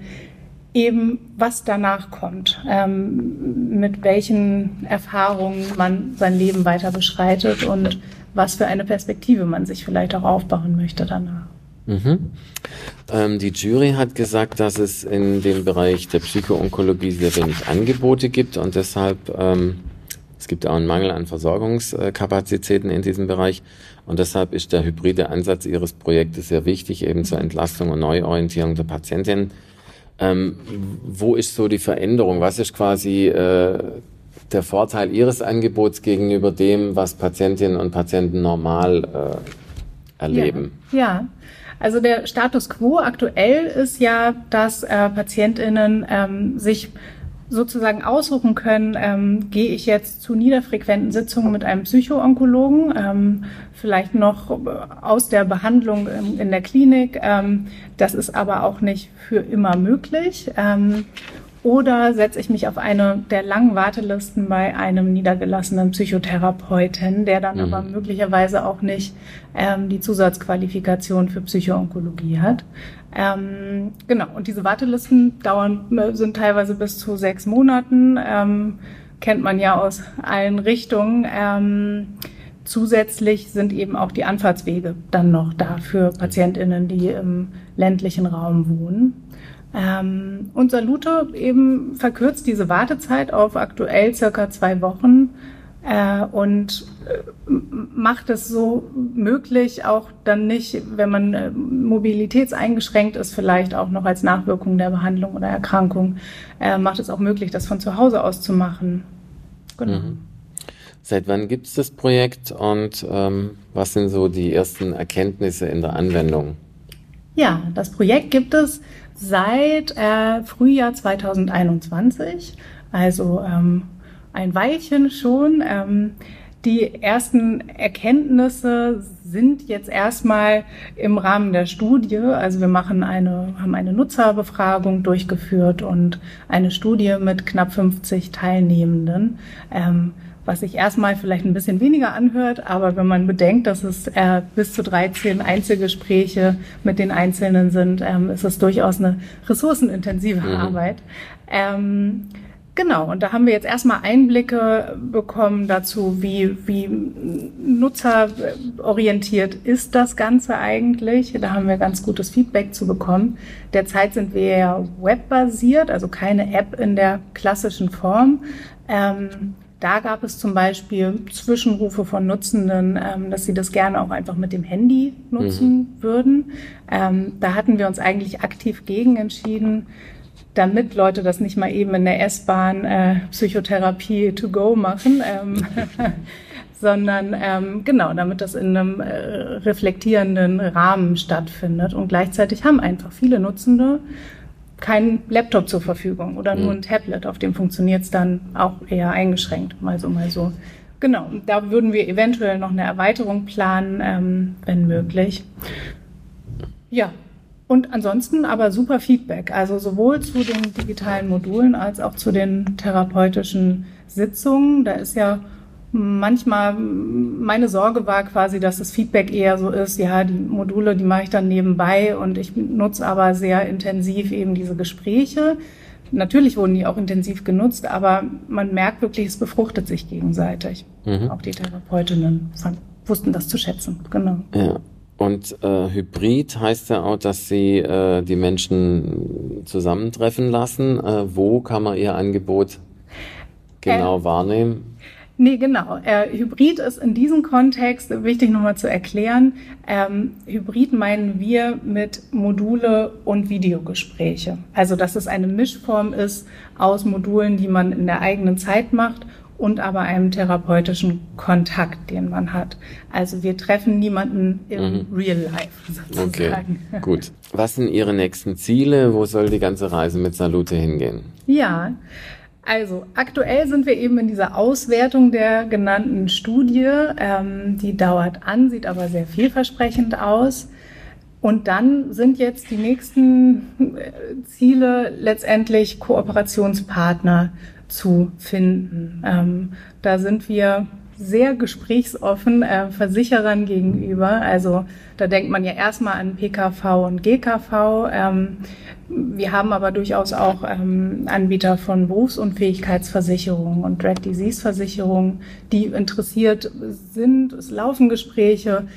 eben was danach kommt, ähm, mit welchen Erfahrungen man sein Leben weiter beschreitet und was für eine Perspektive man sich vielleicht auch aufbauen möchte danach. Mhm. Ähm, die Jury hat gesagt, dass es in dem Bereich der Psychoonkologie sehr wenig Angebote gibt und deshalb ähm, es gibt auch einen Mangel an Versorgungskapazitäten in diesem Bereich und deshalb ist der hybride Ansatz Ihres Projektes sehr wichtig, eben zur Entlastung und Neuorientierung der Patientinnen ähm, wo ist so die Veränderung? Was ist quasi äh, der Vorteil Ihres Angebots gegenüber dem, was Patientinnen und Patienten normal äh, erleben? Ja. ja. Also der Status quo aktuell ist ja, dass äh, Patientinnen ähm, sich sozusagen aussuchen können, ähm, gehe ich jetzt zu niederfrequenten Sitzungen mit einem Psychoonkologen, ähm, vielleicht noch aus der Behandlung in, in der Klinik. Ähm, das ist aber auch nicht für immer möglich. Ähm, oder setze ich mich auf eine der langen Wartelisten bei einem niedergelassenen Psychotherapeuten, der dann mhm. aber möglicherweise auch nicht ähm, die Zusatzqualifikation für Psychoonkologie hat. Ähm, genau, und diese Wartelisten dauern, äh, sind teilweise bis zu sechs Monaten, ähm, kennt man ja aus allen Richtungen. Ähm, zusätzlich sind eben auch die Anfahrtswege dann noch da für PatientInnen, die im ländlichen Raum wohnen. Ähm, und Salute eben verkürzt diese Wartezeit auf aktuell circa zwei Wochen äh, und äh, macht es so möglich, auch dann nicht, wenn man äh, mobilitätseingeschränkt ist, vielleicht auch noch als Nachwirkung der Behandlung oder Erkrankung, äh, macht es auch möglich, das von zu Hause aus zu machen. Genau. Mhm. Seit wann gibt es das Projekt und ähm, was sind so die ersten Erkenntnisse in der Anwendung? Ja, das Projekt gibt es seit äh, Frühjahr 2021, also ähm, ein Weilchen schon. Ähm, die ersten Erkenntnisse sind jetzt erstmal im Rahmen der Studie. Also wir machen eine, haben eine Nutzerbefragung durchgeführt und eine Studie mit knapp 50 Teilnehmenden. Ähm, was sich erstmal vielleicht ein bisschen weniger anhört, aber wenn man bedenkt, dass es äh, bis zu 13 Einzelgespräche mit den Einzelnen sind, ähm, ist es durchaus eine ressourcenintensive mhm. Arbeit. Ähm, Genau, und da haben wir jetzt erstmal Einblicke bekommen dazu, wie, wie nutzerorientiert ist das Ganze eigentlich. Da haben wir ganz gutes Feedback zu bekommen. Derzeit sind wir ja webbasiert, also keine App in der klassischen Form. Ähm, da gab es zum Beispiel Zwischenrufe von Nutzenden, ähm, dass sie das gerne auch einfach mit dem Handy nutzen mhm. würden. Ähm, da hatten wir uns eigentlich aktiv gegen entschieden, damit Leute das nicht mal eben in der S-Bahn äh, Psychotherapie to go machen, ähm, sondern ähm, genau, damit das in einem äh, reflektierenden Rahmen stattfindet. Und gleichzeitig haben einfach viele Nutzende keinen Laptop zur Verfügung oder nur mhm. ein Tablet, auf dem funktioniert es dann auch eher eingeschränkt, mal so, mal so. Genau, da würden wir eventuell noch eine Erweiterung planen, ähm, wenn möglich. Ja, und ansonsten aber super Feedback, also sowohl zu den digitalen Modulen als auch zu den therapeutischen Sitzungen. Da ist ja manchmal, meine Sorge war quasi, dass das Feedback eher so ist, ja, die Module, die mache ich dann nebenbei und ich nutze aber sehr intensiv eben diese Gespräche. Natürlich wurden die auch intensiv genutzt, aber man merkt wirklich, es befruchtet sich gegenseitig. Mhm. Auch die Therapeutinnen fand, wussten das zu schätzen, genau. Ja. Und äh, Hybrid heißt ja auch, dass Sie äh, die Menschen zusammentreffen lassen. Äh, wo kann man Ihr Angebot genau äh, wahrnehmen? Nee, genau. Äh, Hybrid ist in diesem Kontext wichtig nochmal zu erklären. Ähm, Hybrid meinen wir mit Module und Videogespräche. Also, dass es eine Mischform ist aus Modulen, die man in der eigenen Zeit macht und aber einem therapeutischen Kontakt, den man hat. Also wir treffen niemanden im mhm. Real Life sozusagen. Okay, gut. Was sind Ihre nächsten Ziele? Wo soll die ganze Reise mit Salute hingehen? Ja, also aktuell sind wir eben in dieser Auswertung der genannten Studie. Ähm, die dauert an, sieht aber sehr vielversprechend aus. Und dann sind jetzt die nächsten äh, Ziele letztendlich Kooperationspartner zu finden. Ähm, da sind wir sehr gesprächsoffen äh, Versicherern gegenüber. Also da denkt man ja erstmal an PKV und GKV. Ähm, wir haben aber durchaus auch ähm, Anbieter von Berufsunfähigkeitsversicherungen und Dread Disease Versicherungen, die interessiert sind. Es laufen Gespräche.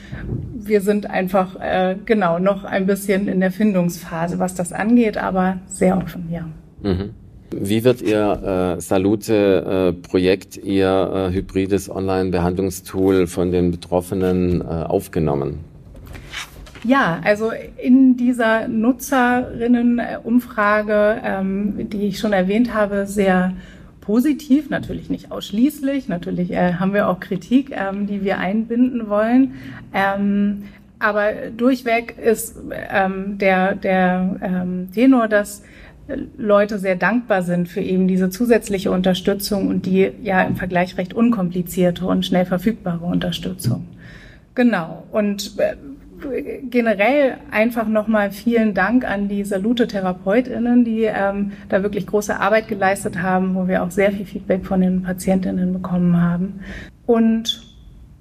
Wir sind einfach äh, genau noch ein bisschen in der Findungsphase, was das angeht, aber sehr offen, ja. Mhm. Wie wird Ihr äh, Salute-Projekt, äh, Ihr äh, hybrides Online-Behandlungstool von den Betroffenen äh, aufgenommen? Ja, also in dieser Nutzerinnenumfrage, ähm, die ich schon erwähnt habe, sehr positiv, natürlich nicht ausschließlich, natürlich äh, haben wir auch Kritik, ähm, die wir einbinden wollen. Ähm, aber durchweg ist ähm, der, der ähm, Tenor, dass Leute sehr dankbar sind für eben diese zusätzliche Unterstützung und die ja im Vergleich recht unkomplizierte und schnell verfügbare Unterstützung. Genau. Und äh, generell einfach nochmal vielen Dank an die Salute-TherapeutInnen, die ähm, da wirklich große Arbeit geleistet haben, wo wir auch sehr viel Feedback von den PatientInnen bekommen haben. Und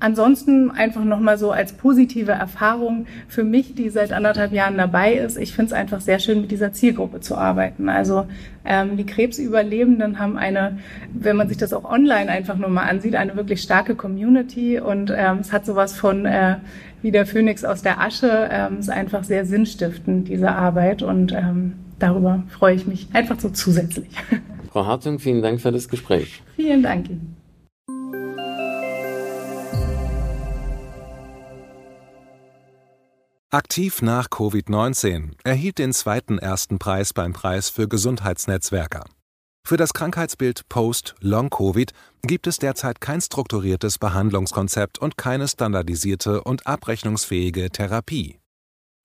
Ansonsten einfach nochmal so als positive Erfahrung für mich, die seit anderthalb Jahren dabei ist. Ich finde es einfach sehr schön, mit dieser Zielgruppe zu arbeiten. Also ähm, die Krebsüberlebenden haben eine, wenn man sich das auch online einfach nur mal ansieht, eine wirklich starke Community und ähm, es hat sowas von äh, wie der Phönix aus der Asche. Ähm, ist einfach sehr sinnstiftend, diese Arbeit und ähm, darüber freue ich mich einfach so zusätzlich. Frau Hartung, vielen Dank für das Gespräch. Vielen Dank Ihnen. Aktiv nach Covid-19 erhielt den zweiten ersten Preis beim Preis für Gesundheitsnetzwerker. Für das Krankheitsbild Post-Long-Covid gibt es derzeit kein strukturiertes Behandlungskonzept und keine standardisierte und abrechnungsfähige Therapie.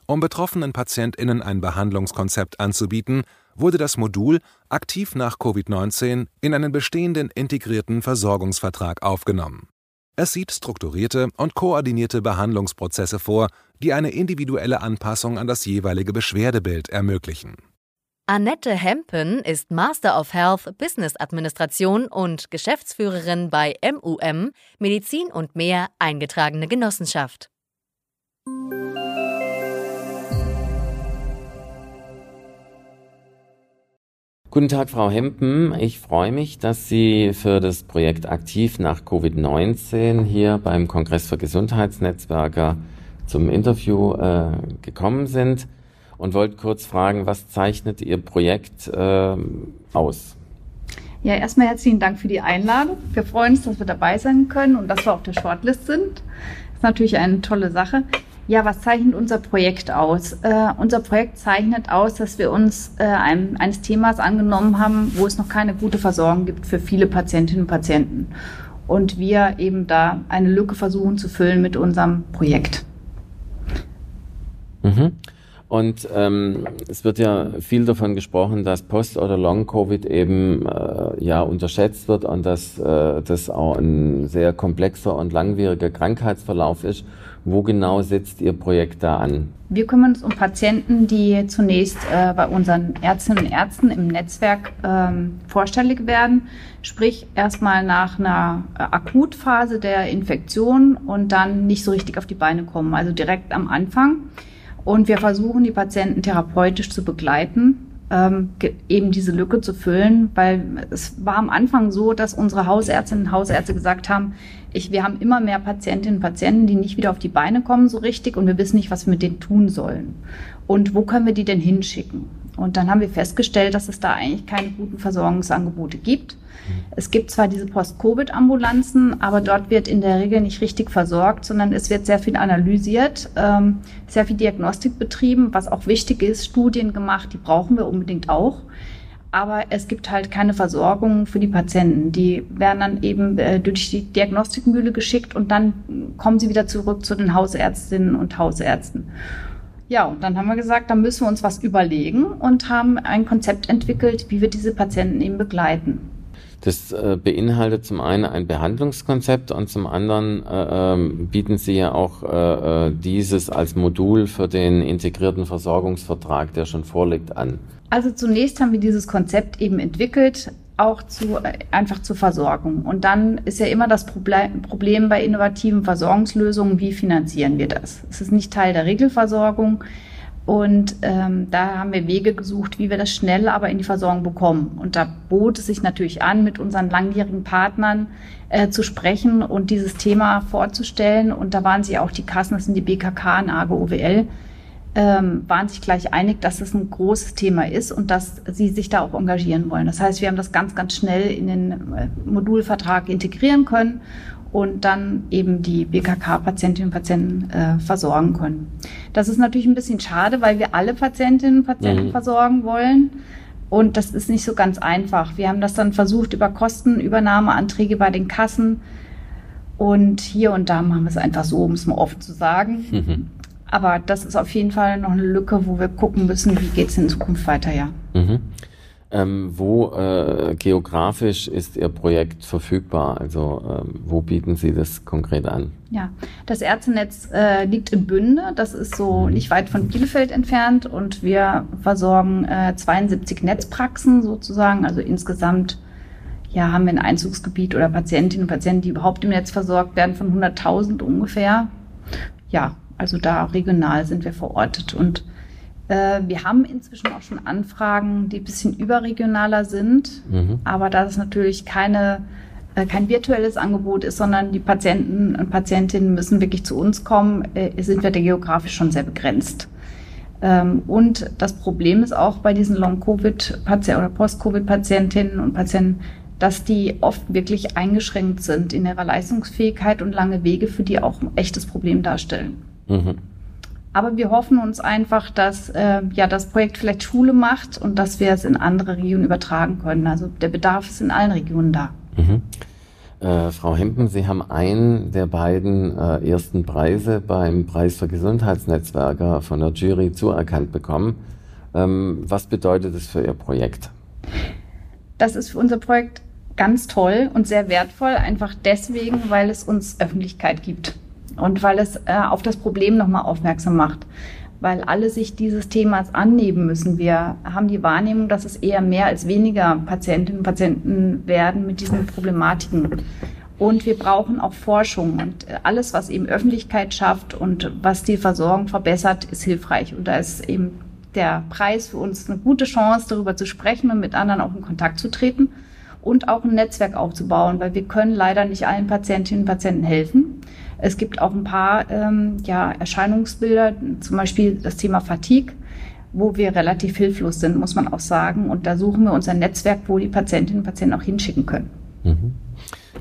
Um betroffenen PatientInnen ein Behandlungskonzept anzubieten, wurde das Modul Aktiv nach Covid-19 in einen bestehenden integrierten Versorgungsvertrag aufgenommen es sieht strukturierte und koordinierte Behandlungsprozesse vor, die eine individuelle Anpassung an das jeweilige Beschwerdebild ermöglichen. Annette Hempen ist Master of Health Business Administration und Geschäftsführerin bei MUM Medizin und mehr eingetragene Genossenschaft. Guten Tag, Frau Hempen. Ich freue mich, dass Sie für das Projekt Aktiv nach Covid-19 hier beim Kongress für Gesundheitsnetzwerker zum Interview äh, gekommen sind und wollte kurz fragen, was zeichnet Ihr Projekt äh, aus? Ja, erstmal herzlichen Dank für die Einladung. Wir freuen uns, dass wir dabei sein können und dass wir auf der Shortlist sind. Das ist natürlich eine tolle Sache. Ja, was zeichnet unser Projekt aus? Äh, unser Projekt zeichnet aus, dass wir uns äh, einem, eines Themas angenommen haben, wo es noch keine gute Versorgung gibt für viele Patientinnen und Patienten. Und wir eben da eine Lücke versuchen zu füllen mit unserem Projekt. Mhm. Und ähm, es wird ja viel davon gesprochen, dass Post- oder Long-Covid eben äh, ja unterschätzt wird und dass äh, das auch ein sehr komplexer und langwieriger Krankheitsverlauf ist Wo genau setzt Ihr Projekt da an? Wir kümmern uns um Patienten, die zunächst äh, bei unseren Ärztinnen und Ärzten im Netzwerk ähm, vorstellig werden, sprich erstmal nach einer Akutphase der Infektion und dann nicht so richtig auf die Beine kommen, also direkt am Anfang. Und wir versuchen, die Patienten therapeutisch zu begleiten ähm, eben diese Lücke zu füllen, weil es war am Anfang so, dass unsere Hausärztinnen und Hausärzte gesagt haben, ich, wir haben immer mehr Patientinnen und Patienten, die nicht wieder auf die Beine kommen so richtig und wir wissen nicht, was wir mit denen tun sollen. Und wo können wir die denn hinschicken? Und dann haben wir festgestellt, dass es da eigentlich keine guten Versorgungsangebote gibt. Es gibt zwar diese Post-Covid-Ambulanzen, aber dort wird in der Regel nicht richtig versorgt, sondern es wird sehr viel analysiert, ähm, sehr viel Diagnostik betrieben, was auch wichtig ist, Studien gemacht, die brauchen wir unbedingt auch. Aber es gibt halt keine Versorgung für die Patienten. Die werden dann eben äh, durch die Diagnostikmühle geschickt und dann kommen sie wieder zurück zu den Hausärztinnen und Hausärzten. Ja, und dann haben wir gesagt, da müssen wir uns was überlegen und haben ein Konzept entwickelt, wie wir diese Patienten eben begleiten. Das äh, beinhaltet zum einen ein Behandlungskonzept und zum anderen äh, ähm, bieten Sie ja auch äh, äh, dieses als Modul für den integrierten Versorgungsvertrag, der schon vorliegt, an. Also zunächst haben wir dieses Konzept eben entwickelt, auch zu, einfach zur Versorgung. Und dann ist ja immer das Problem bei innovativen Versorgungslösungen, wie finanzieren wir das? Es ist nicht Teil der Regelversorgung. Und ähm, da haben wir Wege gesucht, wie wir das schnell aber in die Versorgung bekommen. Und da bot es sich natürlich an, mit unseren langjährigen Partnern äh, zu sprechen und dieses Thema vorzustellen. Und da waren sie auch die Kassen, das sind die BKK und AGOWL, ähm, waren sich gleich einig, dass es ein großes Thema ist und dass sie sich da auch engagieren wollen. Das heißt, wir haben das ganz, ganz schnell in den äh, Modulvertrag integrieren können und dann eben die BKK-Patientinnen und Patienten äh, versorgen können. Das ist natürlich ein bisschen schade, weil wir alle Patientinnen und Patienten mhm. versorgen wollen. Und das ist nicht so ganz einfach. Wir haben das dann versucht über Kostenübernahmeanträge bei den Kassen. Und hier und da machen wir es einfach so, um es mal offen zu sagen. Mhm. Aber das ist auf jeden Fall noch eine Lücke, wo wir gucken müssen, wie geht es in Zukunft weiter, ja. Mhm. Ähm, wo äh, geografisch ist Ihr Projekt verfügbar? Also ähm, wo bieten Sie das konkret an? Ja, das Ärztenetz äh, liegt in Bünde. Das ist so mhm. nicht weit von Bielefeld entfernt und wir versorgen äh, 72 Netzpraxen sozusagen. Also insgesamt ja, haben wir ein Einzugsgebiet oder Patientinnen und Patienten, die überhaupt im Netz versorgt werden, von 100.000 ungefähr. Ja, also da regional sind wir verortet und äh, wir haben inzwischen auch schon Anfragen, die ein bisschen überregionaler sind, mhm. aber da es natürlich keine, äh, kein virtuelles Angebot ist, sondern die Patienten und Patientinnen müssen wirklich zu uns kommen, äh, sind wir da geografisch schon sehr begrenzt. Ähm, und das Problem ist auch bei diesen Long-Covid-Patienten oder Post-Covid-Patientinnen und Patienten, dass die oft wirklich eingeschränkt sind in ihrer Leistungsfähigkeit und lange Wege für die auch ein echtes Problem darstellen. Mhm. Aber wir hoffen uns einfach, dass äh, ja das Projekt vielleicht Schule macht und dass wir es in andere Regionen übertragen können. Also der Bedarf ist in allen Regionen da. Mhm. Äh, Frau Hempen, Sie haben einen der beiden äh, ersten Preise beim Preis für Gesundheitsnetzwerker von der Jury zuerkannt bekommen. Ähm, was bedeutet das für Ihr Projekt? Das ist für unser Projekt ganz toll und sehr wertvoll, einfach deswegen, weil es uns Öffentlichkeit gibt und weil es äh, auf das Problem nochmal aufmerksam macht. Weil alle sich dieses Themas annehmen müssen. Wir haben die Wahrnehmung, dass es eher mehr als weniger Patientinnen und Patienten werden mit diesen Problematiken. Und wir brauchen auch Forschung. Und alles, was eben Öffentlichkeit schafft und was die Versorgung verbessert, ist hilfreich. Und da ist eben der Preis für uns eine gute Chance, darüber zu sprechen und mit anderen auch in Kontakt zu treten und auch ein Netzwerk aufzubauen, weil wir können leider nicht allen Patientinnen und Patienten helfen. Es gibt auch ein paar ähm, ja, Erscheinungsbilder, zum Beispiel das Thema Fatigue, wo wir relativ hilflos sind, muss man auch sagen. Und da suchen wir unser Netzwerk, wo die Patientinnen und Patienten auch hinschicken können. Mhm.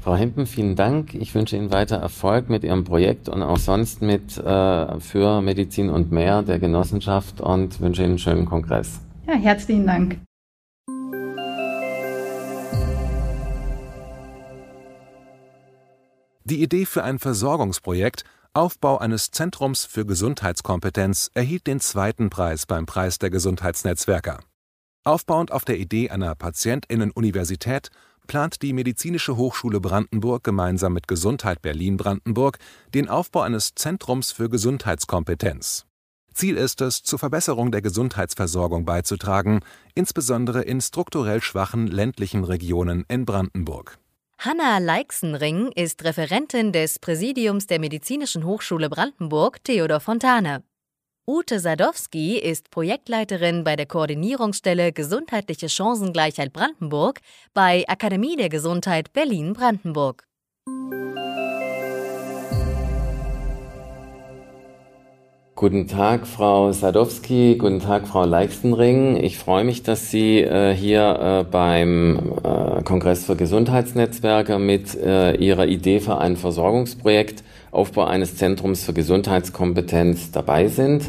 Frau Hempen, vielen Dank. Ich wünsche Ihnen weiter Erfolg mit Ihrem Projekt und auch sonst mit äh, für Medizin und mehr der Genossenschaft und wünsche Ihnen einen schönen Kongress. Ja, herzlichen Dank. Die Idee für ein Versorgungsprojekt Aufbau eines Zentrums für Gesundheitskompetenz erhielt den zweiten Preis beim Preis der Gesundheitsnetzwerker. Aufbauend auf der Idee einer Patientinnen-Universität plant die Medizinische Hochschule Brandenburg gemeinsam mit Gesundheit Berlin-Brandenburg den Aufbau eines Zentrums für Gesundheitskompetenz. Ziel ist es, zur Verbesserung der Gesundheitsversorgung beizutragen, insbesondere in strukturell schwachen ländlichen Regionen in Brandenburg. Hanna Leixenring ist Referentin des Präsidiums der Medizinischen Hochschule Brandenburg Theodor Fontane. Ute Sadowski ist Projektleiterin bei der Koordinierungsstelle Gesundheitliche Chancengleichheit Brandenburg bei Akademie der Gesundheit Berlin-Brandenburg. Guten Tag, Frau Sadowski. Guten Tag, Frau Leixenring. Ich freue mich, dass Sie äh, hier äh, beim äh, Kongress für Gesundheitsnetzwerke mit äh, Ihrer Idee für ein Versorgungsprojekt Aufbau eines Zentrums für Gesundheitskompetenz dabei sind.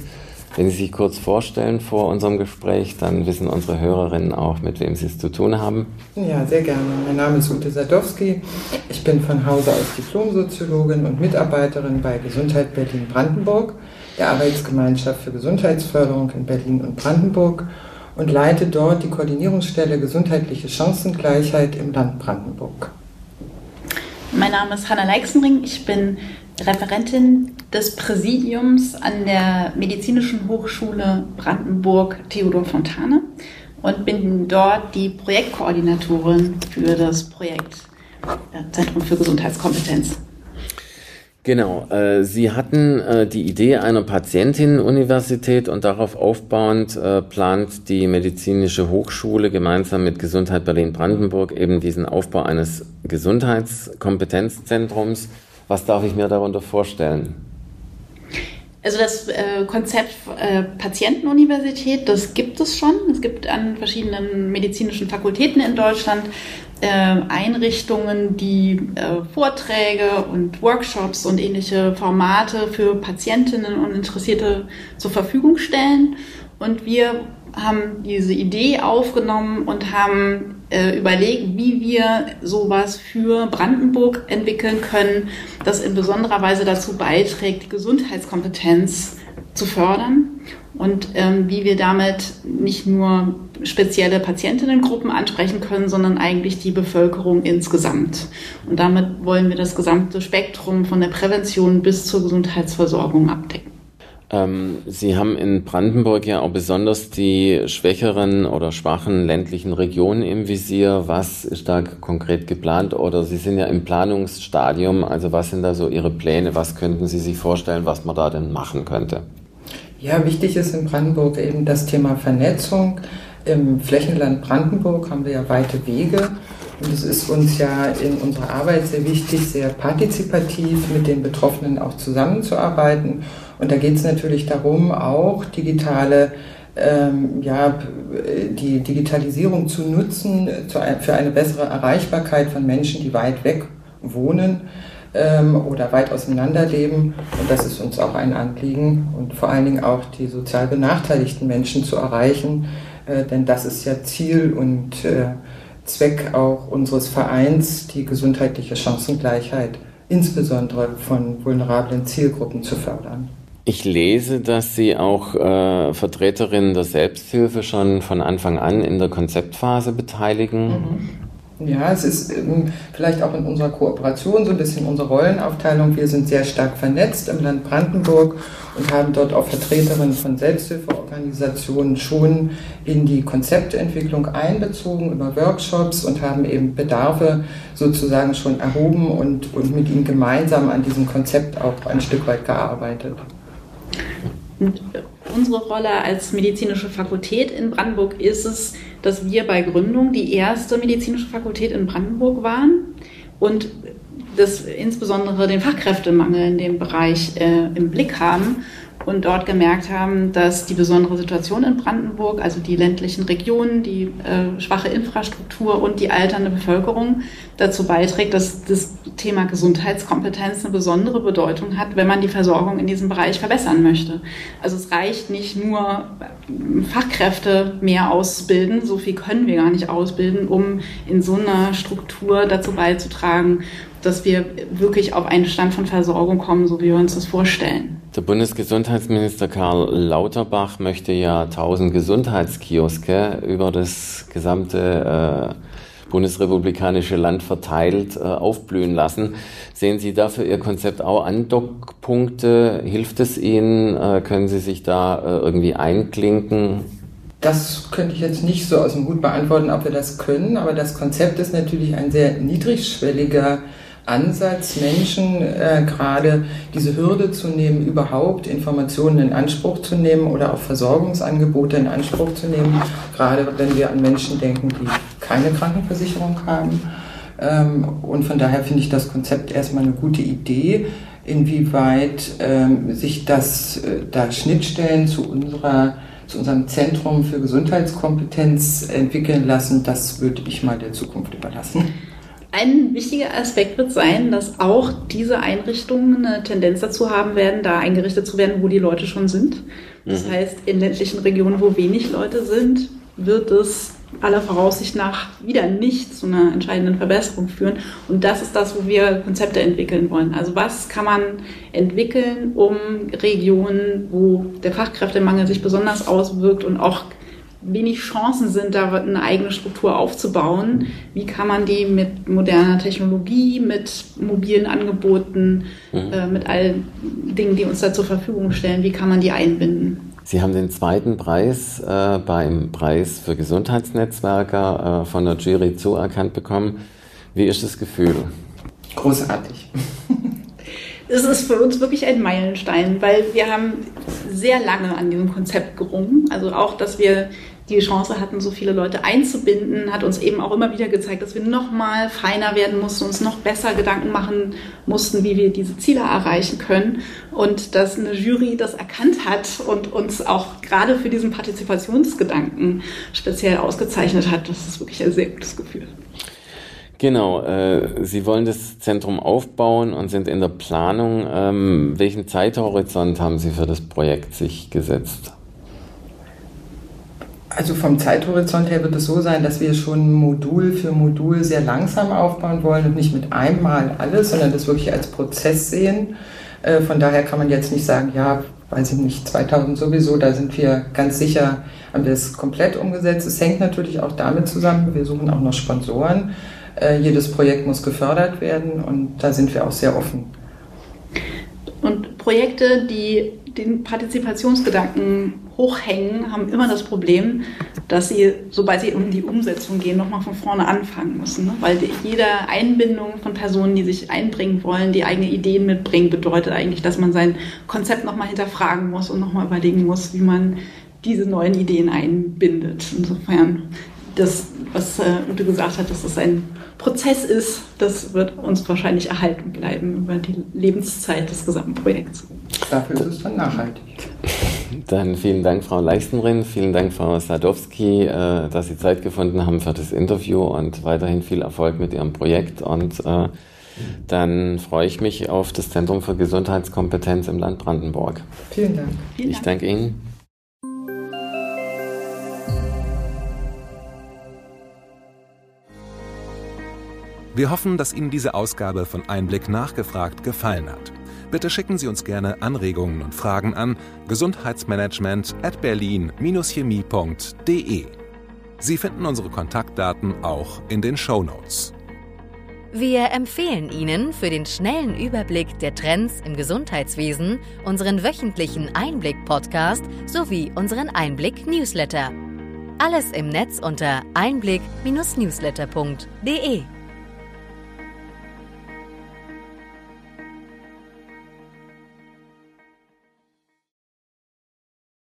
Wenn Sie sich kurz vorstellen vor unserem Gespräch, dann wissen unsere Hörerinnen auch, mit wem Sie es zu tun haben. Ja, sehr gerne. Mein Name ist Ute Sadowski. Ich bin von Hause aus Diplomsoziologin und Mitarbeiterin bei Gesundheit Berlin-Brandenburg, der Arbeitsgemeinschaft für Gesundheitsförderung in Berlin und Brandenburg und leite dort die Koordinierungsstelle Gesundheitliche Chancengleichheit im Land Brandenburg. Mein Name ist Hanna Leixenring. Ich bin Referentin des Präsidiums an der Medizinischen Hochschule Brandenburg Theodor Fontane und bin dort die Projektkoordinatorin für das Projekt Zentrum für Gesundheitskompetenz. Genau, äh, Sie hatten äh, die Idee einer Patientinnenuniversität und darauf aufbauend äh, plant die Medizinische Hochschule gemeinsam mit Gesundheit Berlin-Brandenburg eben diesen Aufbau eines Gesundheitskompetenzzentrums was darf ich mir darunter vorstellen? Also das äh, Konzept äh, Patientenuniversität, das gibt es schon. Es gibt an verschiedenen medizinischen Fakultäten in Deutschland Einrichtungen, die äh, Vorträge und Workshops und ähnliche Formate für Patientinnen und Interessierte zur Verfügung stellen. Und wir haben diese Idee aufgenommen und haben äh, überlegt, wie wir sowas für Brandenburg entwickeln können, das in besonderer Weise dazu beiträgt, die Gesundheitskompetenz zu fördern und ähm, wie wir damit nicht nur spezielle Patientinnengruppen ansprechen können, sondern eigentlich die Bevölkerung insgesamt. Und damit wollen wir das gesamte Spektrum von der Prävention bis zur Gesundheitsversorgung abdecken. Ähm, Sie haben in Brandenburg ja auch besonders die schwächeren oder schwachen ländlichen Regionen im Visier. Was ist da konkret geplant? Oder Sie sind ja im Planungsstadium. Also was sind da so Ihre Pläne? Was könnten Sie sich vorstellen, was man da denn machen könnte? Ja, wichtig ist in Brandenburg eben das Thema Vernetzung. Im Flächenland Brandenburg haben wir ja weite Wege. Und es ist uns ja in unserer Arbeit sehr wichtig, sehr partizipativ mit den Betroffenen auch zusammenzuarbeiten und da geht es natürlich darum, auch digitale ähm, ja, die Digitalisierung zu nutzen zu, für eine bessere Erreichbarkeit von Menschen, die weit weg wohnen oder weit auseinander leben. Und das ist uns auch ein Anliegen und vor allen Dingen auch die sozial benachteiligten Menschen zu erreichen, äh, denn das ist ja Ziel und äh, Zweck auch unseres Vereins, die gesundheitliche Chancengleichheit insbesondere von vulnerablen Zielgruppen zu fördern. Ich lese, dass Sie auch äh, Vertreterinnen der Selbsthilfe schon von Anfang an in der Konzeptphase beteiligen. Mhm. Ja, es ist ähm, vielleicht auch in unserer Kooperation so ein bisschen unsere Rollenaufteilung. Wir sind sehr stark vernetzt im Land Brandenburg und haben dort auch Vertreterinnen von Selbsthilfeorganisationen schon in die Konzeptentwicklung einbezogen über Workshops und haben eben Bedarfe sozusagen schon erhoben und, und mit ihnen gemeinsam an diesem Konzept auch ein Stück weit gearbeitet. Und unsere Rolle als medizinische Fakultät in Brandenburg ist es, dass wir bei Gründung die erste medizinische Fakultät in Brandenburg waren und das insbesondere den Fachkräftemangel in dem Bereich äh, im Blick haben und dort gemerkt haben, dass die besondere Situation in Brandenburg, also die ländlichen Regionen, die äh, schwache Infrastruktur und die alternde Bevölkerung dazu beiträgt, dass das Thema Gesundheitskompetenz eine besondere Bedeutung hat, wenn man die Versorgung in diesem Bereich verbessern möchte. Also es reicht nicht nur Fachkräfte mehr auszubilden, so viel können wir gar nicht ausbilden, um in so einer Struktur dazu beizutragen, dass wir wirklich auf einen Stand von Versorgung kommen, so wie wir uns das vorstellen. Der Bundesgesundheitsminister Karl Lauterbach möchte ja 1000 Gesundheitskioske über das gesamte äh, bundesrepublikanische Land verteilt äh, aufblühen lassen. Sehen Sie da für Ihr Konzept auch Andockpunkte? Hilft es Ihnen? Äh, können Sie sich da äh, irgendwie einklinken? Das könnte ich jetzt nicht so aus dem Hut beantworten, ob wir das können, aber das Konzept ist natürlich ein sehr niedrigschwelliger Ansatz, Menschen äh, gerade diese Hürde zu nehmen, überhaupt Informationen in Anspruch zu nehmen oder auch Versorgungsangebote in Anspruch zu nehmen, gerade wenn wir an Menschen denken, die keine Krankenversicherung haben. Ähm, und von daher finde ich das Konzept erstmal eine gute Idee. Inwieweit ähm, sich das, äh, da Schnittstellen zu unserer zu unserem Zentrum für Gesundheitskompetenz entwickeln lassen, das würde ich mal der Zukunft überlassen. Ein wichtiger Aspekt wird sein, dass auch diese Einrichtungen eine Tendenz dazu haben werden, da eingerichtet zu werden, wo die Leute schon sind. Das mhm. heißt, in ländlichen Regionen, wo wenig Leute sind, wird es aller Voraussicht nach wieder nicht zu einer entscheidenden Verbesserung führen. Und das ist das, wo wir Konzepte entwickeln wollen. Also was kann man entwickeln, um Regionen, wo der Fachkräftemangel sich besonders auswirkt und auch wenig Chancen sind, da eine eigene Struktur aufzubauen. Wie kann man die mit moderner Technologie, mit mobilen Angeboten, mhm. äh, mit allen Dingen, die uns da zur Verfügung stellen, wie kann man die einbinden? Sie haben den zweiten Preis äh, beim Preis für Gesundheitsnetzwerker äh, von der Jury zuerkannt bekommen. Wie ist das Gefühl? Großartig. es ist für uns wirklich ein Meilenstein, weil wir haben sehr lange an diesem Konzept gerungen. Also auch, dass wir die Chance hatten, so viele Leute einzubinden, hat uns eben auch immer wieder gezeigt, dass wir noch mal feiner werden mussten, uns noch besser Gedanken machen mussten, wie wir diese Ziele erreichen können. Und dass eine Jury das erkannt hat und uns auch gerade für diesen Partizipationsgedanken speziell ausgezeichnet hat, das ist wirklich ein sehr gutes Gefühl. Genau, äh, Sie wollen das Zentrum aufbauen und sind in der Planung. Ähm, welchen Zeithorizont haben Sie für das Projekt sich gesetzt? Also vom Zeithorizont her wird es so sein, dass wir schon Modul für Modul sehr langsam aufbauen wollen und nicht mit einmal alles, sondern das wirklich als Prozess sehen. Äh, von daher kann man jetzt nicht sagen, ja, weiß ich nicht, 2000 sowieso, da sind wir ganz sicher, haben wir es komplett umgesetzt. Es hängt natürlich auch damit zusammen, wir suchen auch noch Sponsoren. Äh, jedes Projekt muss gefördert werden und da sind wir auch sehr offen. Und Projekte, die den Partizipationsgedanken hochhängen, haben immer das Problem, dass sie, sobald sie um die Umsetzung gehen, nochmal von vorne anfangen müssen. Ne? Weil jede Einbindung von Personen, die sich einbringen wollen, die eigene Ideen mitbringen, bedeutet eigentlich, dass man sein Konzept nochmal hinterfragen muss und nochmal überlegen muss, wie man diese neuen Ideen einbindet. Insofern, das, was äh, Ute gesagt hat, dass das ein Prozess ist, das wird uns wahrscheinlich erhalten bleiben über die Lebenszeit des gesamten Projekts. Dafür ist es dann nachhaltig. Dann vielen Dank, Frau Leistenrin, vielen Dank, Frau Sadowski, äh, dass Sie Zeit gefunden haben für das Interview und weiterhin viel Erfolg mit Ihrem Projekt. Und äh, dann freue ich mich auf das Zentrum für Gesundheitskompetenz im Land Brandenburg. Vielen Dank. Vielen Dank. Ich danke Ihnen. Wir hoffen, dass Ihnen diese Ausgabe von Einblick nachgefragt gefallen hat. Bitte schicken Sie uns gerne Anregungen und Fragen an gesundheitsmanagement at berlin-chemie.de. Sie finden unsere Kontaktdaten auch in den Show Notes. Wir empfehlen Ihnen für den schnellen Überblick der Trends im Gesundheitswesen unseren wöchentlichen Einblick-Podcast sowie unseren Einblick-Newsletter. Alles im Netz unter einblick-newsletter.de.